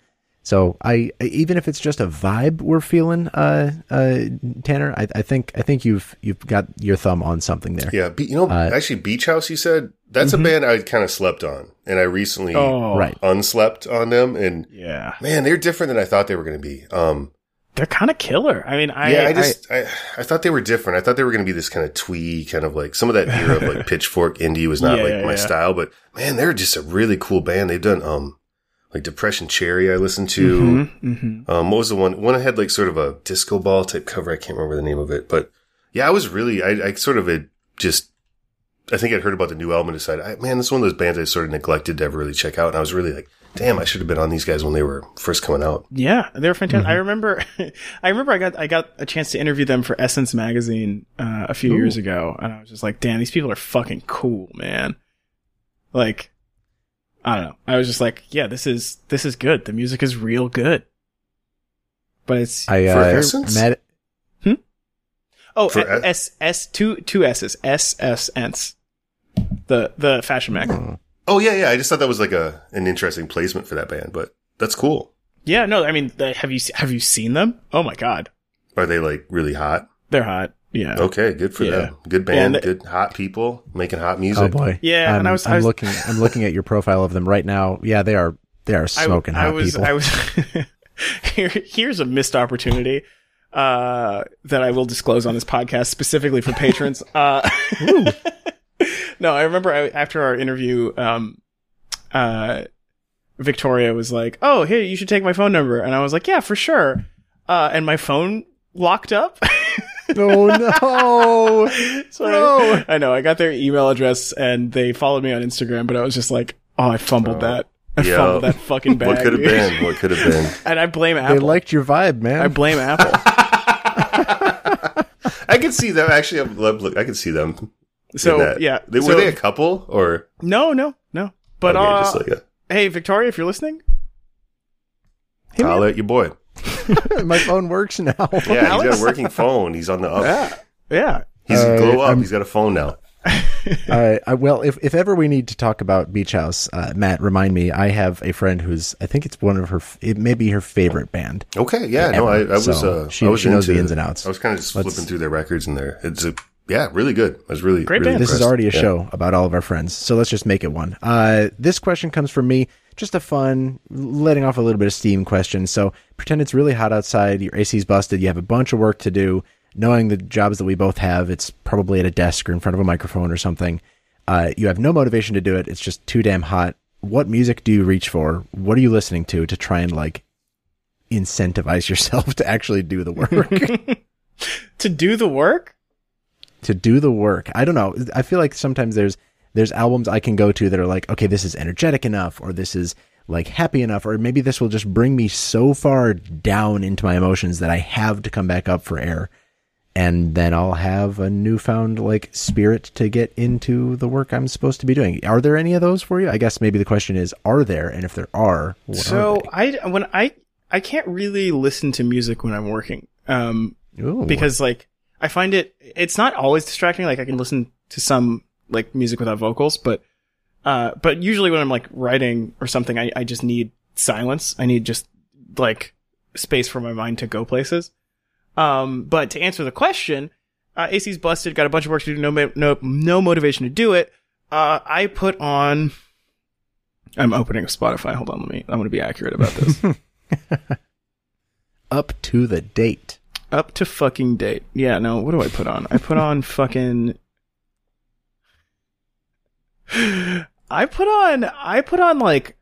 So I even if it's just a vibe we're feeling, uh, uh, Tanner, I, I think I think you've you've got your thumb on something there. Yeah, be, you know, Uh, actually, Beach House. You said that's a band I kind of slept on, and I recently Oh, Right. unslept on them, and Yeah. man, they're different than I thought they were going to be. Um, They're kind of killer. I mean, I, yeah, I just I, I thought they were different. I thought they were going to be this kind of twee, kind of like some of that era of like [LAUGHS] Pitchfork indie was not Yeah, like my yeah. style, but man, they're just a really cool band. They've done um like Depression Cherry. I listened to. Mhm, mhm. Um, what was the one? One had like sort of a disco ball type cover. I can't remember the name of it, but yeah, I was really, I, I sort of had just, I think I'd heard about the new album and decided, I, man, this is one of those bands I sort of neglected to ever really check out. And I was really like, damn, I should have been on these guys when they were first coming out. Yeah, they were fantastic. I remember, [LAUGHS] I remember I got I got a chance to interview them for Essence magazine uh, a few years ago, and I was just like, "Damn, these people are fucking cool, man!" Like, I don't know. I was just like, "Yeah, this is this is good. The music is real good." But it's I For uh, Essence? met oh for S S S two two S's S S Ents the the fashion mag. Oh yeah, yeah. I just thought that was like a, an interesting placement for that band, but that's cool. Yeah, no, I mean, have you have you seen them? Oh my god. Are they like really hot? They're hot. Yeah. Okay, good for Yeah. them. Good band, and- good hot people making hot music. Oh boy. Yeah, I'm, and I was- I I'm was- looking. I'm looking at your profile of them right now. Yeah, they are. They are [LAUGHS] smoking I, hot was, people. I was. [LAUGHS] Here, here's a missed opportunity uh, that I will disclose on this podcast specifically for patrons. Uh, [LAUGHS] no, I remember I, after our interview, um, uh, Victoria was like, "Oh, hey, you should take my phone number," and I was like, "Yeah, for sure." Uh, and my phone locked up. oh no! [LAUGHS] So I, I know I got their email address and they followed me on Instagram, but I was just like, "Oh, I fumbled that." I yeah. fumbled that fucking bag. What could have been? What could have been? [LAUGHS] And I blame Apple. They liked your vibe, man. I blame Apple. [LAUGHS] I could see them actually. I'm- Look, I could see them. In So yeah, they, so- were they a couple or no, no, no. But okay, uh, just like a, hey, Victoria, if you're listening, Hey, man. holla at your boy. [LAUGHS] [LAUGHS] my phone works now. Yeah, he's got a working phone. He's on the up. yeah, yeah. He's Uh, glow up. I'm- He's got a phone now. [LAUGHS] Uh, I, well, if if ever we need to talk about Beach House, uh, Matt, remind me. I have a friend who's I think it's one of her. It may be her favorite band. Okay, yeah, no, I, I was. So uh, she- I was she knows the ins and outs. I was kind of just Let's- flipping through their records in there. It's a yeah, really good. I was really Great really band. This is already a Yeah. show about all of our friends, so let's just make it one. Uh, this question comes from me. Just a fun, letting off a little bit of steam question. So pretend it's really hot outside. Your AC's busted. You have a bunch of work to do. Knowing the jobs that we both have, it's probably at a desk or in front of a microphone or something. Uh, you have no motivation to do it. It's just too damn hot. What music do you reach for? What are you listening to to try and like incentivize [LAUGHS] yourself to actually do the work? [LAUGHS] To do the work, to do the work. I don't know. I feel like sometimes there's there's albums I can go to that are like, okay, this is energetic enough, or this is like happy enough, or maybe this will just bring me so far down into my emotions that I have to come back up for air. And then I'll have a newfound like spirit to get into the work I'm supposed to be doing. Are there any of those for you? I guess maybe the question is, are there? And if there are, what are so I when I I can't really listen to music when I'm working. Um. Ooh. because like I find it it's not always distracting. Like I can listen to some like music without vocals, but uh, but usually when I'm like writing or something, I I just need silence. I need just like space for my mind to go places. Um, but to answer the question, uh, AC's busted, got a bunch of work to do, no no no motivation to do it. Uh, I put on. I'm opening Spotify. Hold on, let me. I'm going to be accurate about this. [LAUGHS] up to the date. Up to fucking date. Yeah, no, what do I put on? I put on [LAUGHS] fucking I put on I put on like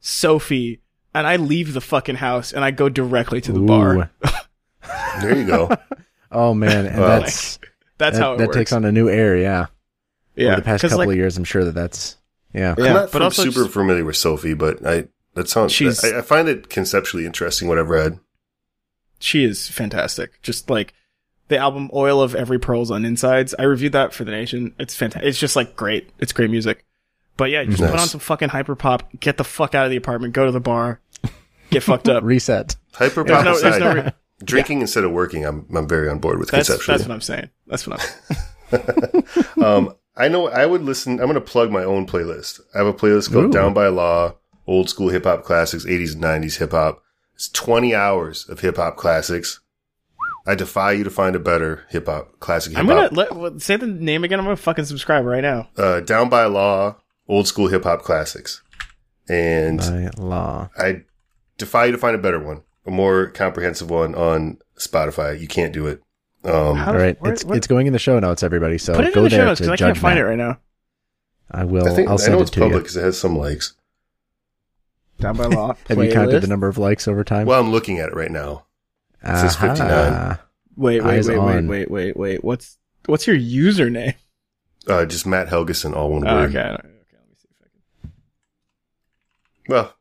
Sophie and I leave the fucking house and I go directly to the bar. [LAUGHS] There you go. Oh man, and Well, that's That's that, how it that works. takes on a new air. Yeah. yeah, over the past couple like, of years, I'm sure that that's yeah. Yeah, I'm not but f- also super just- familiar with Sophie, but I that sounds. She's- I, I find it conceptually interesting. What I've read. She is fantastic. Just like the album Oil of Every Pearl's Un-Insides. I reviewed that for the Nation. It's fantastic. It's just like great. It's great music. But yeah, just put on some fucking hyper pop, get the fuck out of the apartment, go to the bar, get fucked up. [LAUGHS] Reset. Hyper There's pop no- there's no re- [LAUGHS] drinking instead of working. I'm I'm very on board with That's conceptually. that's what I'm saying. That's what I'm. [LAUGHS] Um, I know I would listen. I'm going to plug my own playlist. I have a playlist called Ooh. Down by Law, old school hip hop classics, 80s and 90s hip hop. It's 20 hours of hip hop classics. I defy you to find a better hip hop classic hip I'm gonna let say the name again. I'm gonna fucking subscribe right now. Uh, Down by Law, old school hip hop classics, and By law. I defy you to find a better one, a more comprehensive one on Spotify. You can't do it. Um, How- All right, where- it's where- it's going in the show notes, everybody. So Put it go in the show there notes because I can't find Matt. it right now. I will. I think I'll I send know it it's to public you. because it has some likes. Down by law. [LAUGHS] Have you counted the number of likes over time? Well, I'm looking at it right now. it says Aha. 59. Wait, wait, Eyes wait, wait, on. wait, wait, wait. What's what's your username? Uh, just Matt Helgeson, all one Oh, word. okay, I okay. Let me see if I can. Well,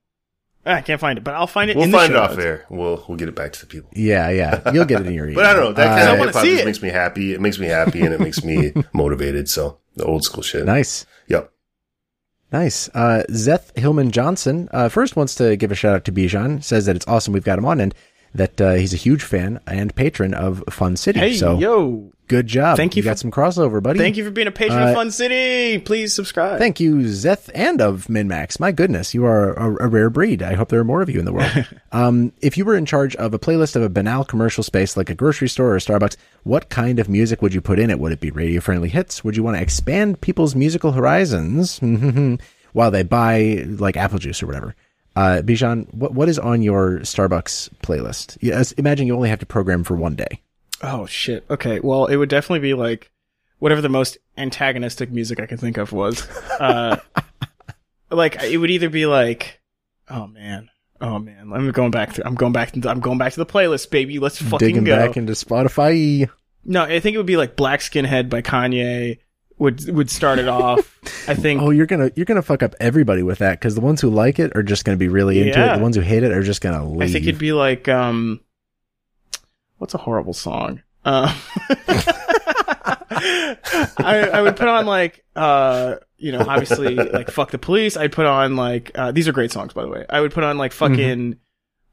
Ah, I can't find it, but I'll find it. we'll in the find it off notes. there. We'll we'll get it back to the people. Yeah, yeah. You'll get it in your email. [LAUGHS] But I don't know. That Uh, kind I of wanna hip hop just makes me happy. It makes me happy and it makes me [LAUGHS] motivated. So the old school shit. nice. Yep. Nice. Uh, Zeth Hillman Johnson uh, first wants to give a shout out to Bijan. Says that it's awesome we've got him on, and that uh, he's a huge fan and patron of Fun City. Hey, so yo. good job. Thank you got for- some crossover, buddy. Thank you for being a patron Uh, of Fun City. Please subscribe. Thank you, Zeth, and of MinMax. My goodness, you are a, a rare breed. I hope there are more of you in the world. [LAUGHS] um, if you were in charge of a playlist of a banal commercial space like a grocery store or a Starbucks, what kind of music would you put in it? Would it be radio friendly hits? Would you want to expand people's musical horizons [LAUGHS] while they buy like apple juice or whatever? Uh, Bijan, what what is on your Starbucks playlist? Imagine you only have to program for one day. Oh shit. Okay. Well, it would definitely be like whatever the most antagonistic music I could think of was. Uh, [LAUGHS] like it would either be like, oh man, oh man. I'm going back to. I'm going back. To, I'm going back to the playlist, baby. Let's fucking Digging go. back into Spotify. no, I think it would be like Black Skinhead by Kanye. Would would start it off. I [LAUGHS] think. Oh, you're gonna you're gonna fuck up everybody with that because the ones who like it are just gonna be really into Yeah. it. The ones who hate it are just gonna leave. I think it'd be like um, what's a horrible song? Uh, [LAUGHS] I, I would put on like uh, you know, obviously like "fuck the police." I'd put on like uh, these are great songs, by the way. I would put on like Mm-hmm.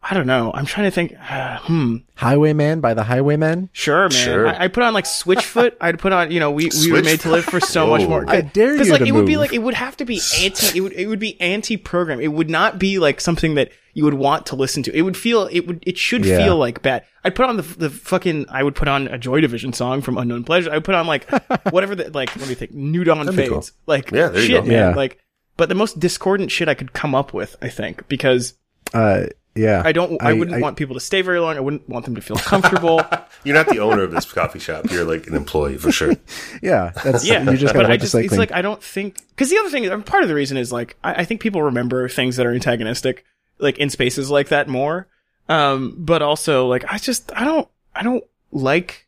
Fucking. I don't know. I'm trying to think. Uh, hmm. Highwayman by the Highwaymen. Sure, man. Sure. I, I put on like Switchfoot. [LAUGHS] I'd put on, you know, we, we were made to live for so much more. I dare you Because you like to it would be like it would have to be [LAUGHS] anti. It would it would be anti-program. It would not be like something that you would want to listen to. It would feel it would it should Yeah. feel like bad. I'd put on the the fucking. I would put on a Joy Division song from Unknown Pleasure. I would put on like [LAUGHS] whatever the like. Let me think. New Dawn That'd fades. cool. Like Yeah, there you shit, go. man. Yeah. Like, but the most discordant shit I could come up with, I think, because Uh, yeah. I don't. I, I- wouldn't I- want people to stay very long. I wouldn't want them to feel comfortable. [LAUGHS] You're not the owner of this coffee shop. You're like an employee for sure. [LAUGHS] Yeah, that's Yeah, You just but gotta I just it's clean. like I don't think because the other thing is part of the reason is like I, I think people remember things that are antagonistic like in spaces like that more. Um, but also like I just I don't I don't like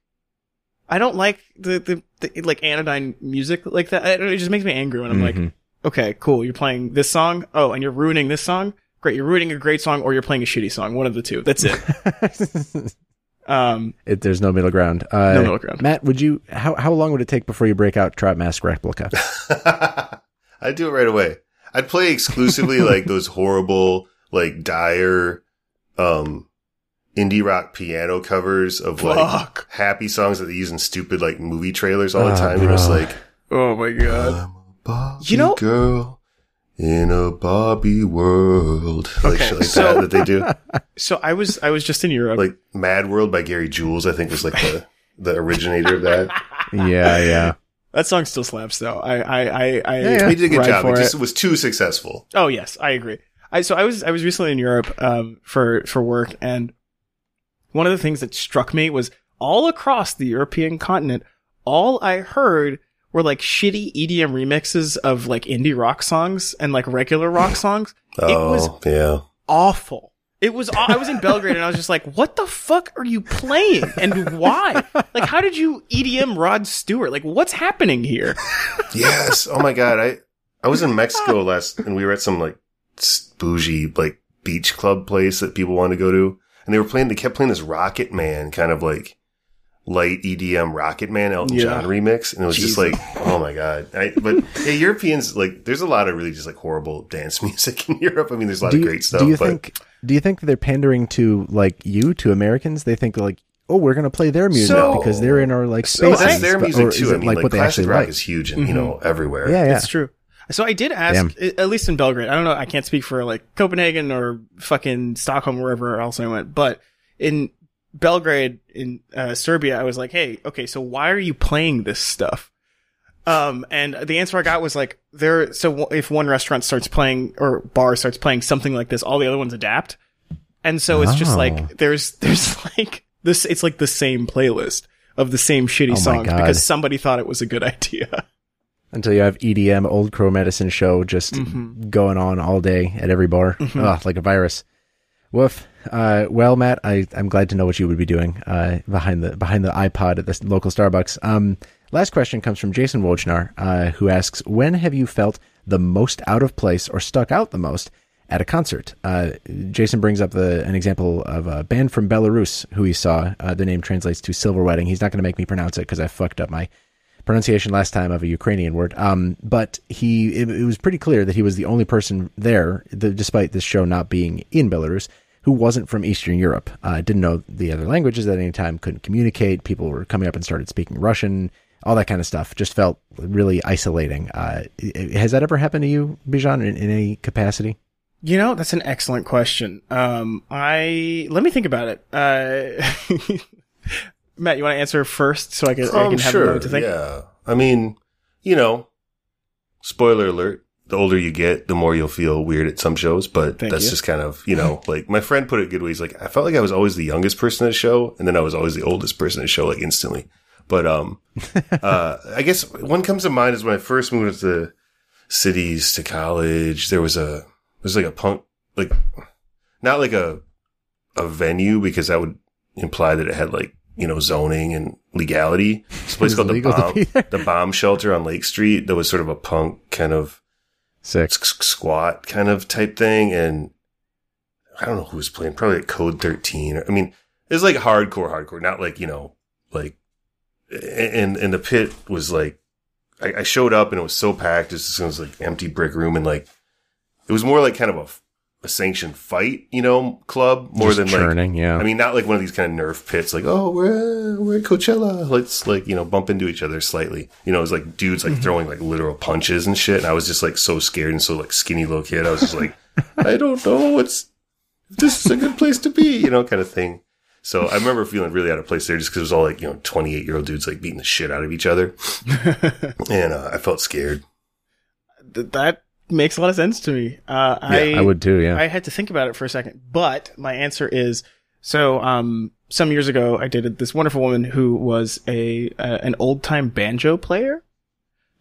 I don't like the the, the like anodyne music like that. It, it just makes me angry when I'm Mhm. like, okay, cool, you're playing this song. Oh, and you're ruining this song. Great, you're ruining a great song, or you're playing a shitty song. One of the two. That's it. [LAUGHS] um, it, there's no middle ground. Uh, No middle ground. Matt, would you? How how long would it take before you break out Trap Mask replica? [LAUGHS] I'd do it right away. I'd play exclusively [LAUGHS] like those horrible, like dire, um, indie rock piano covers of like Fuck. happy songs that they use in stupid like movie trailers all the Oh, time. They're just like, oh my god. I'm a You know- girl in a Bobby world. [LAUGHS] Like Okay, shit like so- that that they do. [LAUGHS] So I was I was just in Europe. Like Mad World by Gary Jules, I think was like the, the originator of that. [LAUGHS] yeah, yeah. That song still slaps though. I I I, I Yeah, yeah. He did a good job. It it. just was too successful. Oh yes, I agree. I so I was I was recently in Europe um for for work and one of the things that struck me was all across the European continent, all I heard were like shitty EDM remixes of like indie rock songs and like regular rock [LAUGHS] songs. Oh, It was yeah. awful. It was. I was in Belgrade and I was just like, "What the fuck are you playing and why? Like, how did you EDM Rod Stewart? Like, what's happening here?" [LAUGHS] Yes. Oh my god. I I was in Mexico [LAUGHS] last, and we were at some like bougie like beach club place that people wanted to go to, and they were playing. They kept playing this Rocket Man kind of like light EDM Rocket Man Elton Yeah. John remix, and it was just like, oh my god. I, but yeah, Europeans like there's a lot of really just like horrible dance [LAUGHS] music in Europe. I mean, there's a lot Do of you, great stuff. do you but think? Do you think that they're pandering to like you to Americans? They think like, oh, we're gonna play their music So- because they're in our like so spaces. that's their music or is too. I mean, like, like, what they classic actually rock like. is huge, and you mm-hmm. know everywhere. Yeah, yeah. It's true. So I did ask, Damn. at least in Belgrade. I don't know. I can't speak for like Copenhagen or fucking Stockholm, or wherever else I went. But in Belgrade, in uh, Serbia, I was like, "Hey, okay, so why are you playing this stuff?" Um, and the answer I got was like, "There." So w- if one restaurant starts playing or bar starts playing something like this, all the other ones adapt. And so it's just Oh. like there's [LAUGHS] there's like this. It's like the same playlist of the same shitty Oh songs God. because somebody thought it was a good [LAUGHS] idea. Until you have EDM Old Crow Medicine show just Mm-hmm. going on all day at every bar, Ugh, like a virus. Woof. Uh, well, Matt, I, I'm glad to know what you would be doing uh, behind the behind the iPod at the local Starbucks. Um, last question comes from Jason Wojnar, uh, who asks, "When have you felt the most out of place or stuck out the most at a concert?" Uh, Jason brings up the an example of a band from Belarus who he saw. Uh, the name translates to Silver Wedding. He's not going to make me pronounce it because I fucked up my pronunciation last time of a Ukrainian word. Um, but he, it, it was pretty clear that he was the only person there, the, despite this show not being in Belarus, who who wasn't from Eastern Europe. Uh, didn't know the other languages at any time, couldn't communicate. People were coming up and started speaking Russian, all that kind of stuff. Just felt really isolating. Uh, has that ever happened to you, Bijan, in, in any capacity? You know, that's an excellent question. Um, I let me think about it. Uh, [LAUGHS] Matt, you want to answer first so I can, I Um, can have a sure. moment to think? Yeah. I mean, you know, spoiler alert. The older you get, the more you'll feel weird at some shows, but Thank that's you. just kind of, you know, [LAUGHS] like my friend put it good way. He's like, I felt like I was always the youngest person at a show, and then I was always the oldest person at a show, like instantly. But, um, [LAUGHS] uh, I guess one comes to mind is when I first moved to cities to college, there was a, there was like a punk, like, not like a, a venue because that would imply that it had like, you know, zoning and legality. It's a place called the bomb, the bomb shelter on Lake Street. That was sort of a punk kind of Sick. s- s- squat kind of type thing. And I don't know who was playing, probably like Code 13. I mean, it was like hardcore, hardcore, not like, you know, like, and, and the pit was like, I, I showed up and it was so packed. It was, it was like empty brick room and like, it was more like kind of a, sanctioned fight, you know, club more Just than like, churning, yeah. I mean, not like one of these kind of nerf pits, like, oh, we're, we're at Coachella. Let's like, you know, bump into each other slightly. You know, it was like dudes like throwing like literal punches and shit. And I was just like so scared and so like skinny little kid. I was just like, [LAUGHS] I don't know what's, this is a good place to be, you know, kind of thing. So I remember feeling really out of place there just because it was all like, you know, 28 year old dudes like beating the shit out of each other. [LAUGHS] and uh, I felt scared. That makes a lot of sense to me. Uh, I, I would too, yeah. I had to think about it for a second, but my answer is so. Um, some years ago, I dated this wonderful woman who was a uh, an old time banjo player.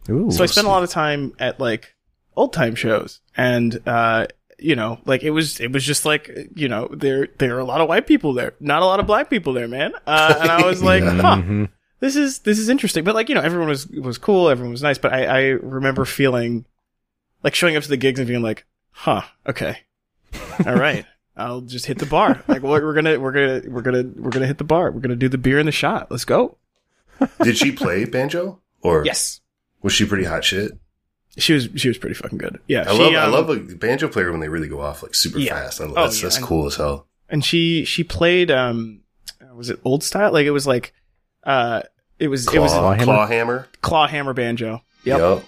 Ooh. so I spent a lot of time at like old time shows, and uh, you know, like it was it was just like you know there there are a lot of white people there, not a lot of black people there, man. Uh, and I was [LAUGHS] like, huh, Mhm. this is this is interesting. But like you know, everyone was was cool, everyone was nice. But I I remember feeling like showing up to the gigs and being like, huh, okay, all right. [LAUGHS] I'll just hit the bar. Like we're, we're gonna, we're gonna, we're gonna, we're gonna hit the bar. We're gonna do the beer and the shot. Let's go. Did she play banjo or Yes, was she pretty hot shit? she was, she was pretty fucking good. Yeah, I she, love, I um, love a banjo player when they really go off like super Yeah. fast. I love, Oh, that's, yeah. that's And- cool as hell. and she she played um was it old style like it was like uh it was it was Claw, Clawhammer? claw hammer. claw hammer banjo yep. Yep.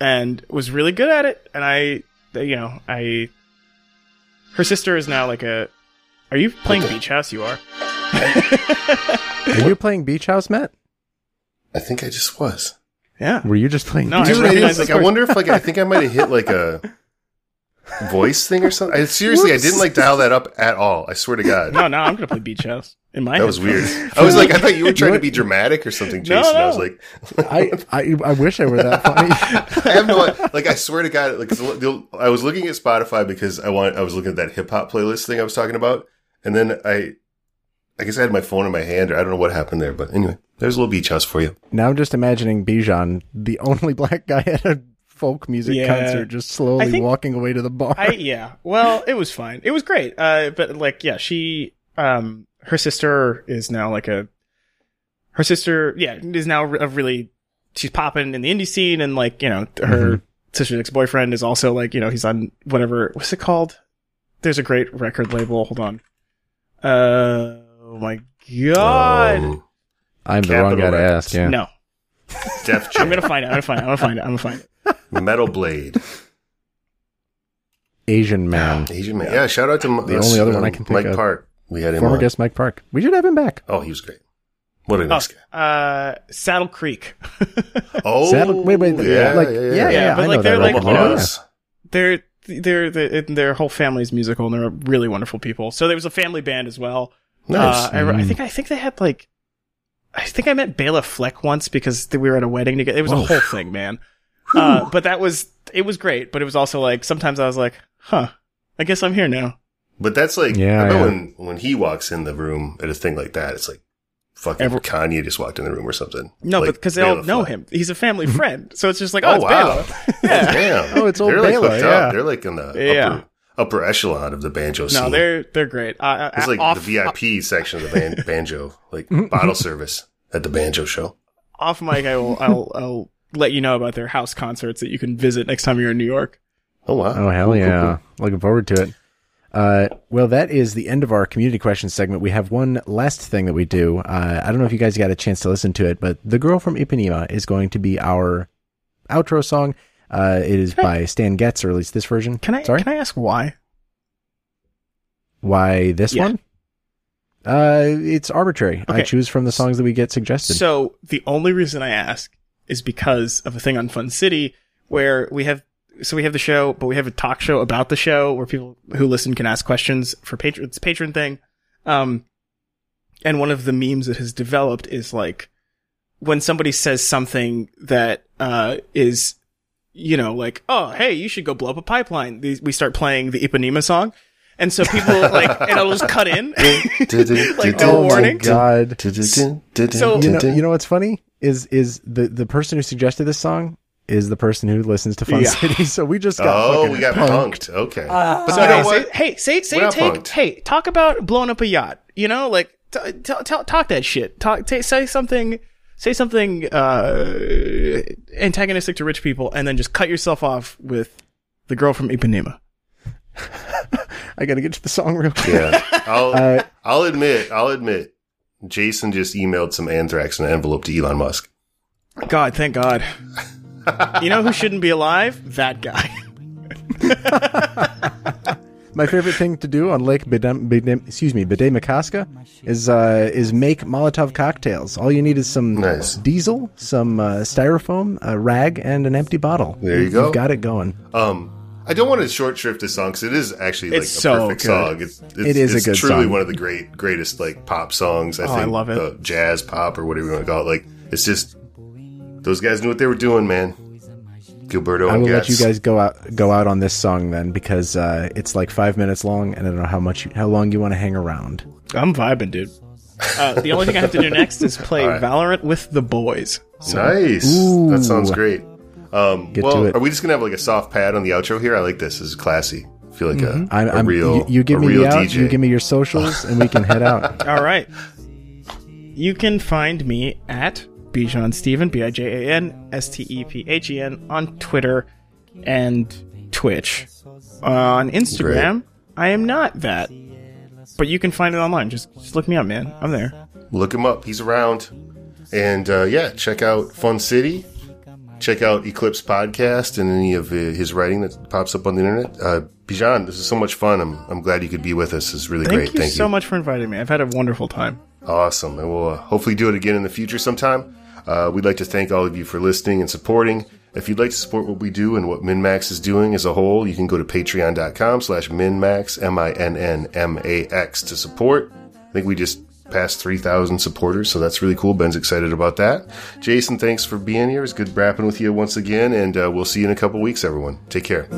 And was really good at it and i you know i her sister is now like a are you playing beach house you are Are you playing Beach House, Matt? I think I just was. yeah Were you just playing? No, I Beach Dude, House? I, like, I wonder if like I think I might have hit like a voice thing or something. I, seriously, I didn't like dial that up at all. I swear to God. no no i'm gonna play beach house in my That was headphones. weird. I was like, I [LAUGHS] thought you were trying to be dramatic or something, No, Jason. I was like, I, I I wish I were that funny. [LAUGHS] [LAUGHS] I have no, like, I swear to God, like I was looking at Spotify because I want, I was looking at that hip hop playlist thing I was talking about, and then I, I guess I had my phone in my hand, or I don't know what happened there, but anyway, there's a little beach house for you. now I'm just imagining Bijan, the only black guy at a folk music Yeah. concert, just slowly think- walking away to the bar. I [LAUGHS] yeah. Well, it was fine. It was great. Uh, but like, yeah, she, um, her sister is now like a, her sister, yeah, is now a really, she's popping in the indie scene, and like, you know, her sister's ex boyfriend is also like, you know, he's on whatever, what's it called? There's a great record label. Hold on. Uh, oh my god. Um, I'm the wrong guy to ask. Yeah. No, Def I'm gonna find it. I'm gonna find it. I'm gonna find it. I'm gonna find it. Metal Blade, Asian man. [GASPS] Asian man. Yeah, shout out to The only other one I can think of Mike of. Park. We had him Former on. guest Mike Park. We should have him back. Oh, he was great. What a Oh, nice guy. uh, Saddle Creek. [LAUGHS] Oh, Saddle- wait, wait, yeah, like- yeah, yeah, yeah, but I like know they're that like you know, they're they're they're their whole family's musical and they're really wonderful people. So there was a family band as well. Nice. Uh, I, I think I think they had like I think I met Bela Fleck once because we were at a wedding together. It was a whole thing, man. Uh, but that was it was great. But it was also like sometimes I was like, huh, I guess I'm here now. But that's like, Yeah, I bet yeah. when, when he walks in the room at a thing like that, it's like fucking Every- Kanye just walked in the room or something. No, Like but because they all know Fleck. him. He's a family friend. So it's just like, oh, Oh, it's wow. Bela. [LAUGHS] Yeah. Damn. Oh, it's old They're like Bela, hooked yeah. up. They're like in the Yeah. upper, upper echelon of the banjo scene. No, they're they're great. Uh, it's uh, like off, the VIP section of the ban- [LAUGHS] banjo, like bottle service at the banjo show. off mic. I will I'll I'll let you know about their house concerts that you can visit next time you're in New York. Oh wow. Oh hell Cool, cool, yeah! Looking forward to it. Uh, well, that is the end of our community questions segment. We have one last thing that we do. Uh, I don't know if you guys got a chance to listen to it, but "The Girl from Ipanema" is going to be our outro song. Uh, it is by Stan Getz, or at least this version. Can I Sorry, can I ask why? why this Yeah. one? Uh, it's arbitrary. I choose from the songs that we get suggested. So the only reason I ask is because of a thing on Fun City where we have so we have the show, but we have a talk show about the show where people who listen can ask questions for patron. It's patron thing. Um, and one of the memes that has developed is like when somebody says something that uh is you know like oh hey you should go blow up a pipeline. We start playing the Ipanema song. And so people like, [LAUGHS] and it'll just cut in, [LAUGHS] like no oh my warning. god! So- You know, you know what's funny is is the the person who suggested this song is the person who listens to Fun Yeah. City. [LAUGHS] So we just got Oh, we got punked. punked. Okay. but So you know hey, what? say, hey, say, say, take, punked. hey, talk about blowing up a yacht. You know, like, t- t- t- talk that shit. Talk, t- say something, say something, uh, antagonistic to rich people and then just cut yourself off with the girl from Ipanema. I got to get to the song real quick. Yeah. [LAUGHS] I'll, Uh, I'll admit, I'll admit, Jason just emailed some anthrax in an envelope to Elon Musk. God, thank God. you know who shouldn't be alive? That guy. [LAUGHS] My favorite thing to do on Lake Bidem, Bidem, excuse me, Bidet Makaska is uh, is make Molotov cocktails. All you need is some Nice. diesel, some uh, styrofoam, a rag, and an empty bottle. There you You've go. got it going. Um, I don't want to short shrift this song because it is actually like It's a so perfect good. song. It's, it's, It is a it's good truly song. one of the great, greatest like pop songs. I Oh, I love it. Uh, jazz pop or whatever you want to call it. Like it's just those guys knew what they were doing, man. Gilberto I and will let Getz. you guys go out go out on this song then because uh, it's like five minutes long, and I don't know how much how long you want to hang around. I'm vibing, dude. Uh, the only thing I have to do next is [LAUGHS] play All right. Valorant with the boys. So, Nice. Ooh. That sounds great. Um, Get well, to it. are we just gonna have like a soft pad on the outro here? I like this. This is classy. I feel like a, Mm-hmm. I'm, a I'm, real, you, you give a me real the out, DJ. you give me your socials, and we can head out. [LAUGHS] All right. You can find me at Bijan Stephen, B I J A N S T E P H E N, on Twitter and Twitch. On Instagram, I am not that. But you can find it online. Just, just look me up, man. I'm there. Look him up. He's around. And uh, yeah, check out Fun City. Check out Eclipsed Podcast and any of his writing that pops up on the internet. Uh, Bijan, this is so much fun. I'm, I'm glad you could be with us. It's really Thank great. you Thank so you. So much for inviting me. I've had a wonderful time. Awesome. And we'll uh, hopefully do it again in the future sometime. Uh, we'd like to thank all of you for listening and supporting. If you'd like to support what we do and what MinMax is doing as a whole, you can go to patreon.com slash MinMax, M-I-N-N-M-A-X to support. I think we just passed 3,000 supporters, so that's really cool. Ben's excited about that. Jason, thanks for being here. It's good rapping with you once again, and uh, we'll see you in a couple weeks, everyone. Take care.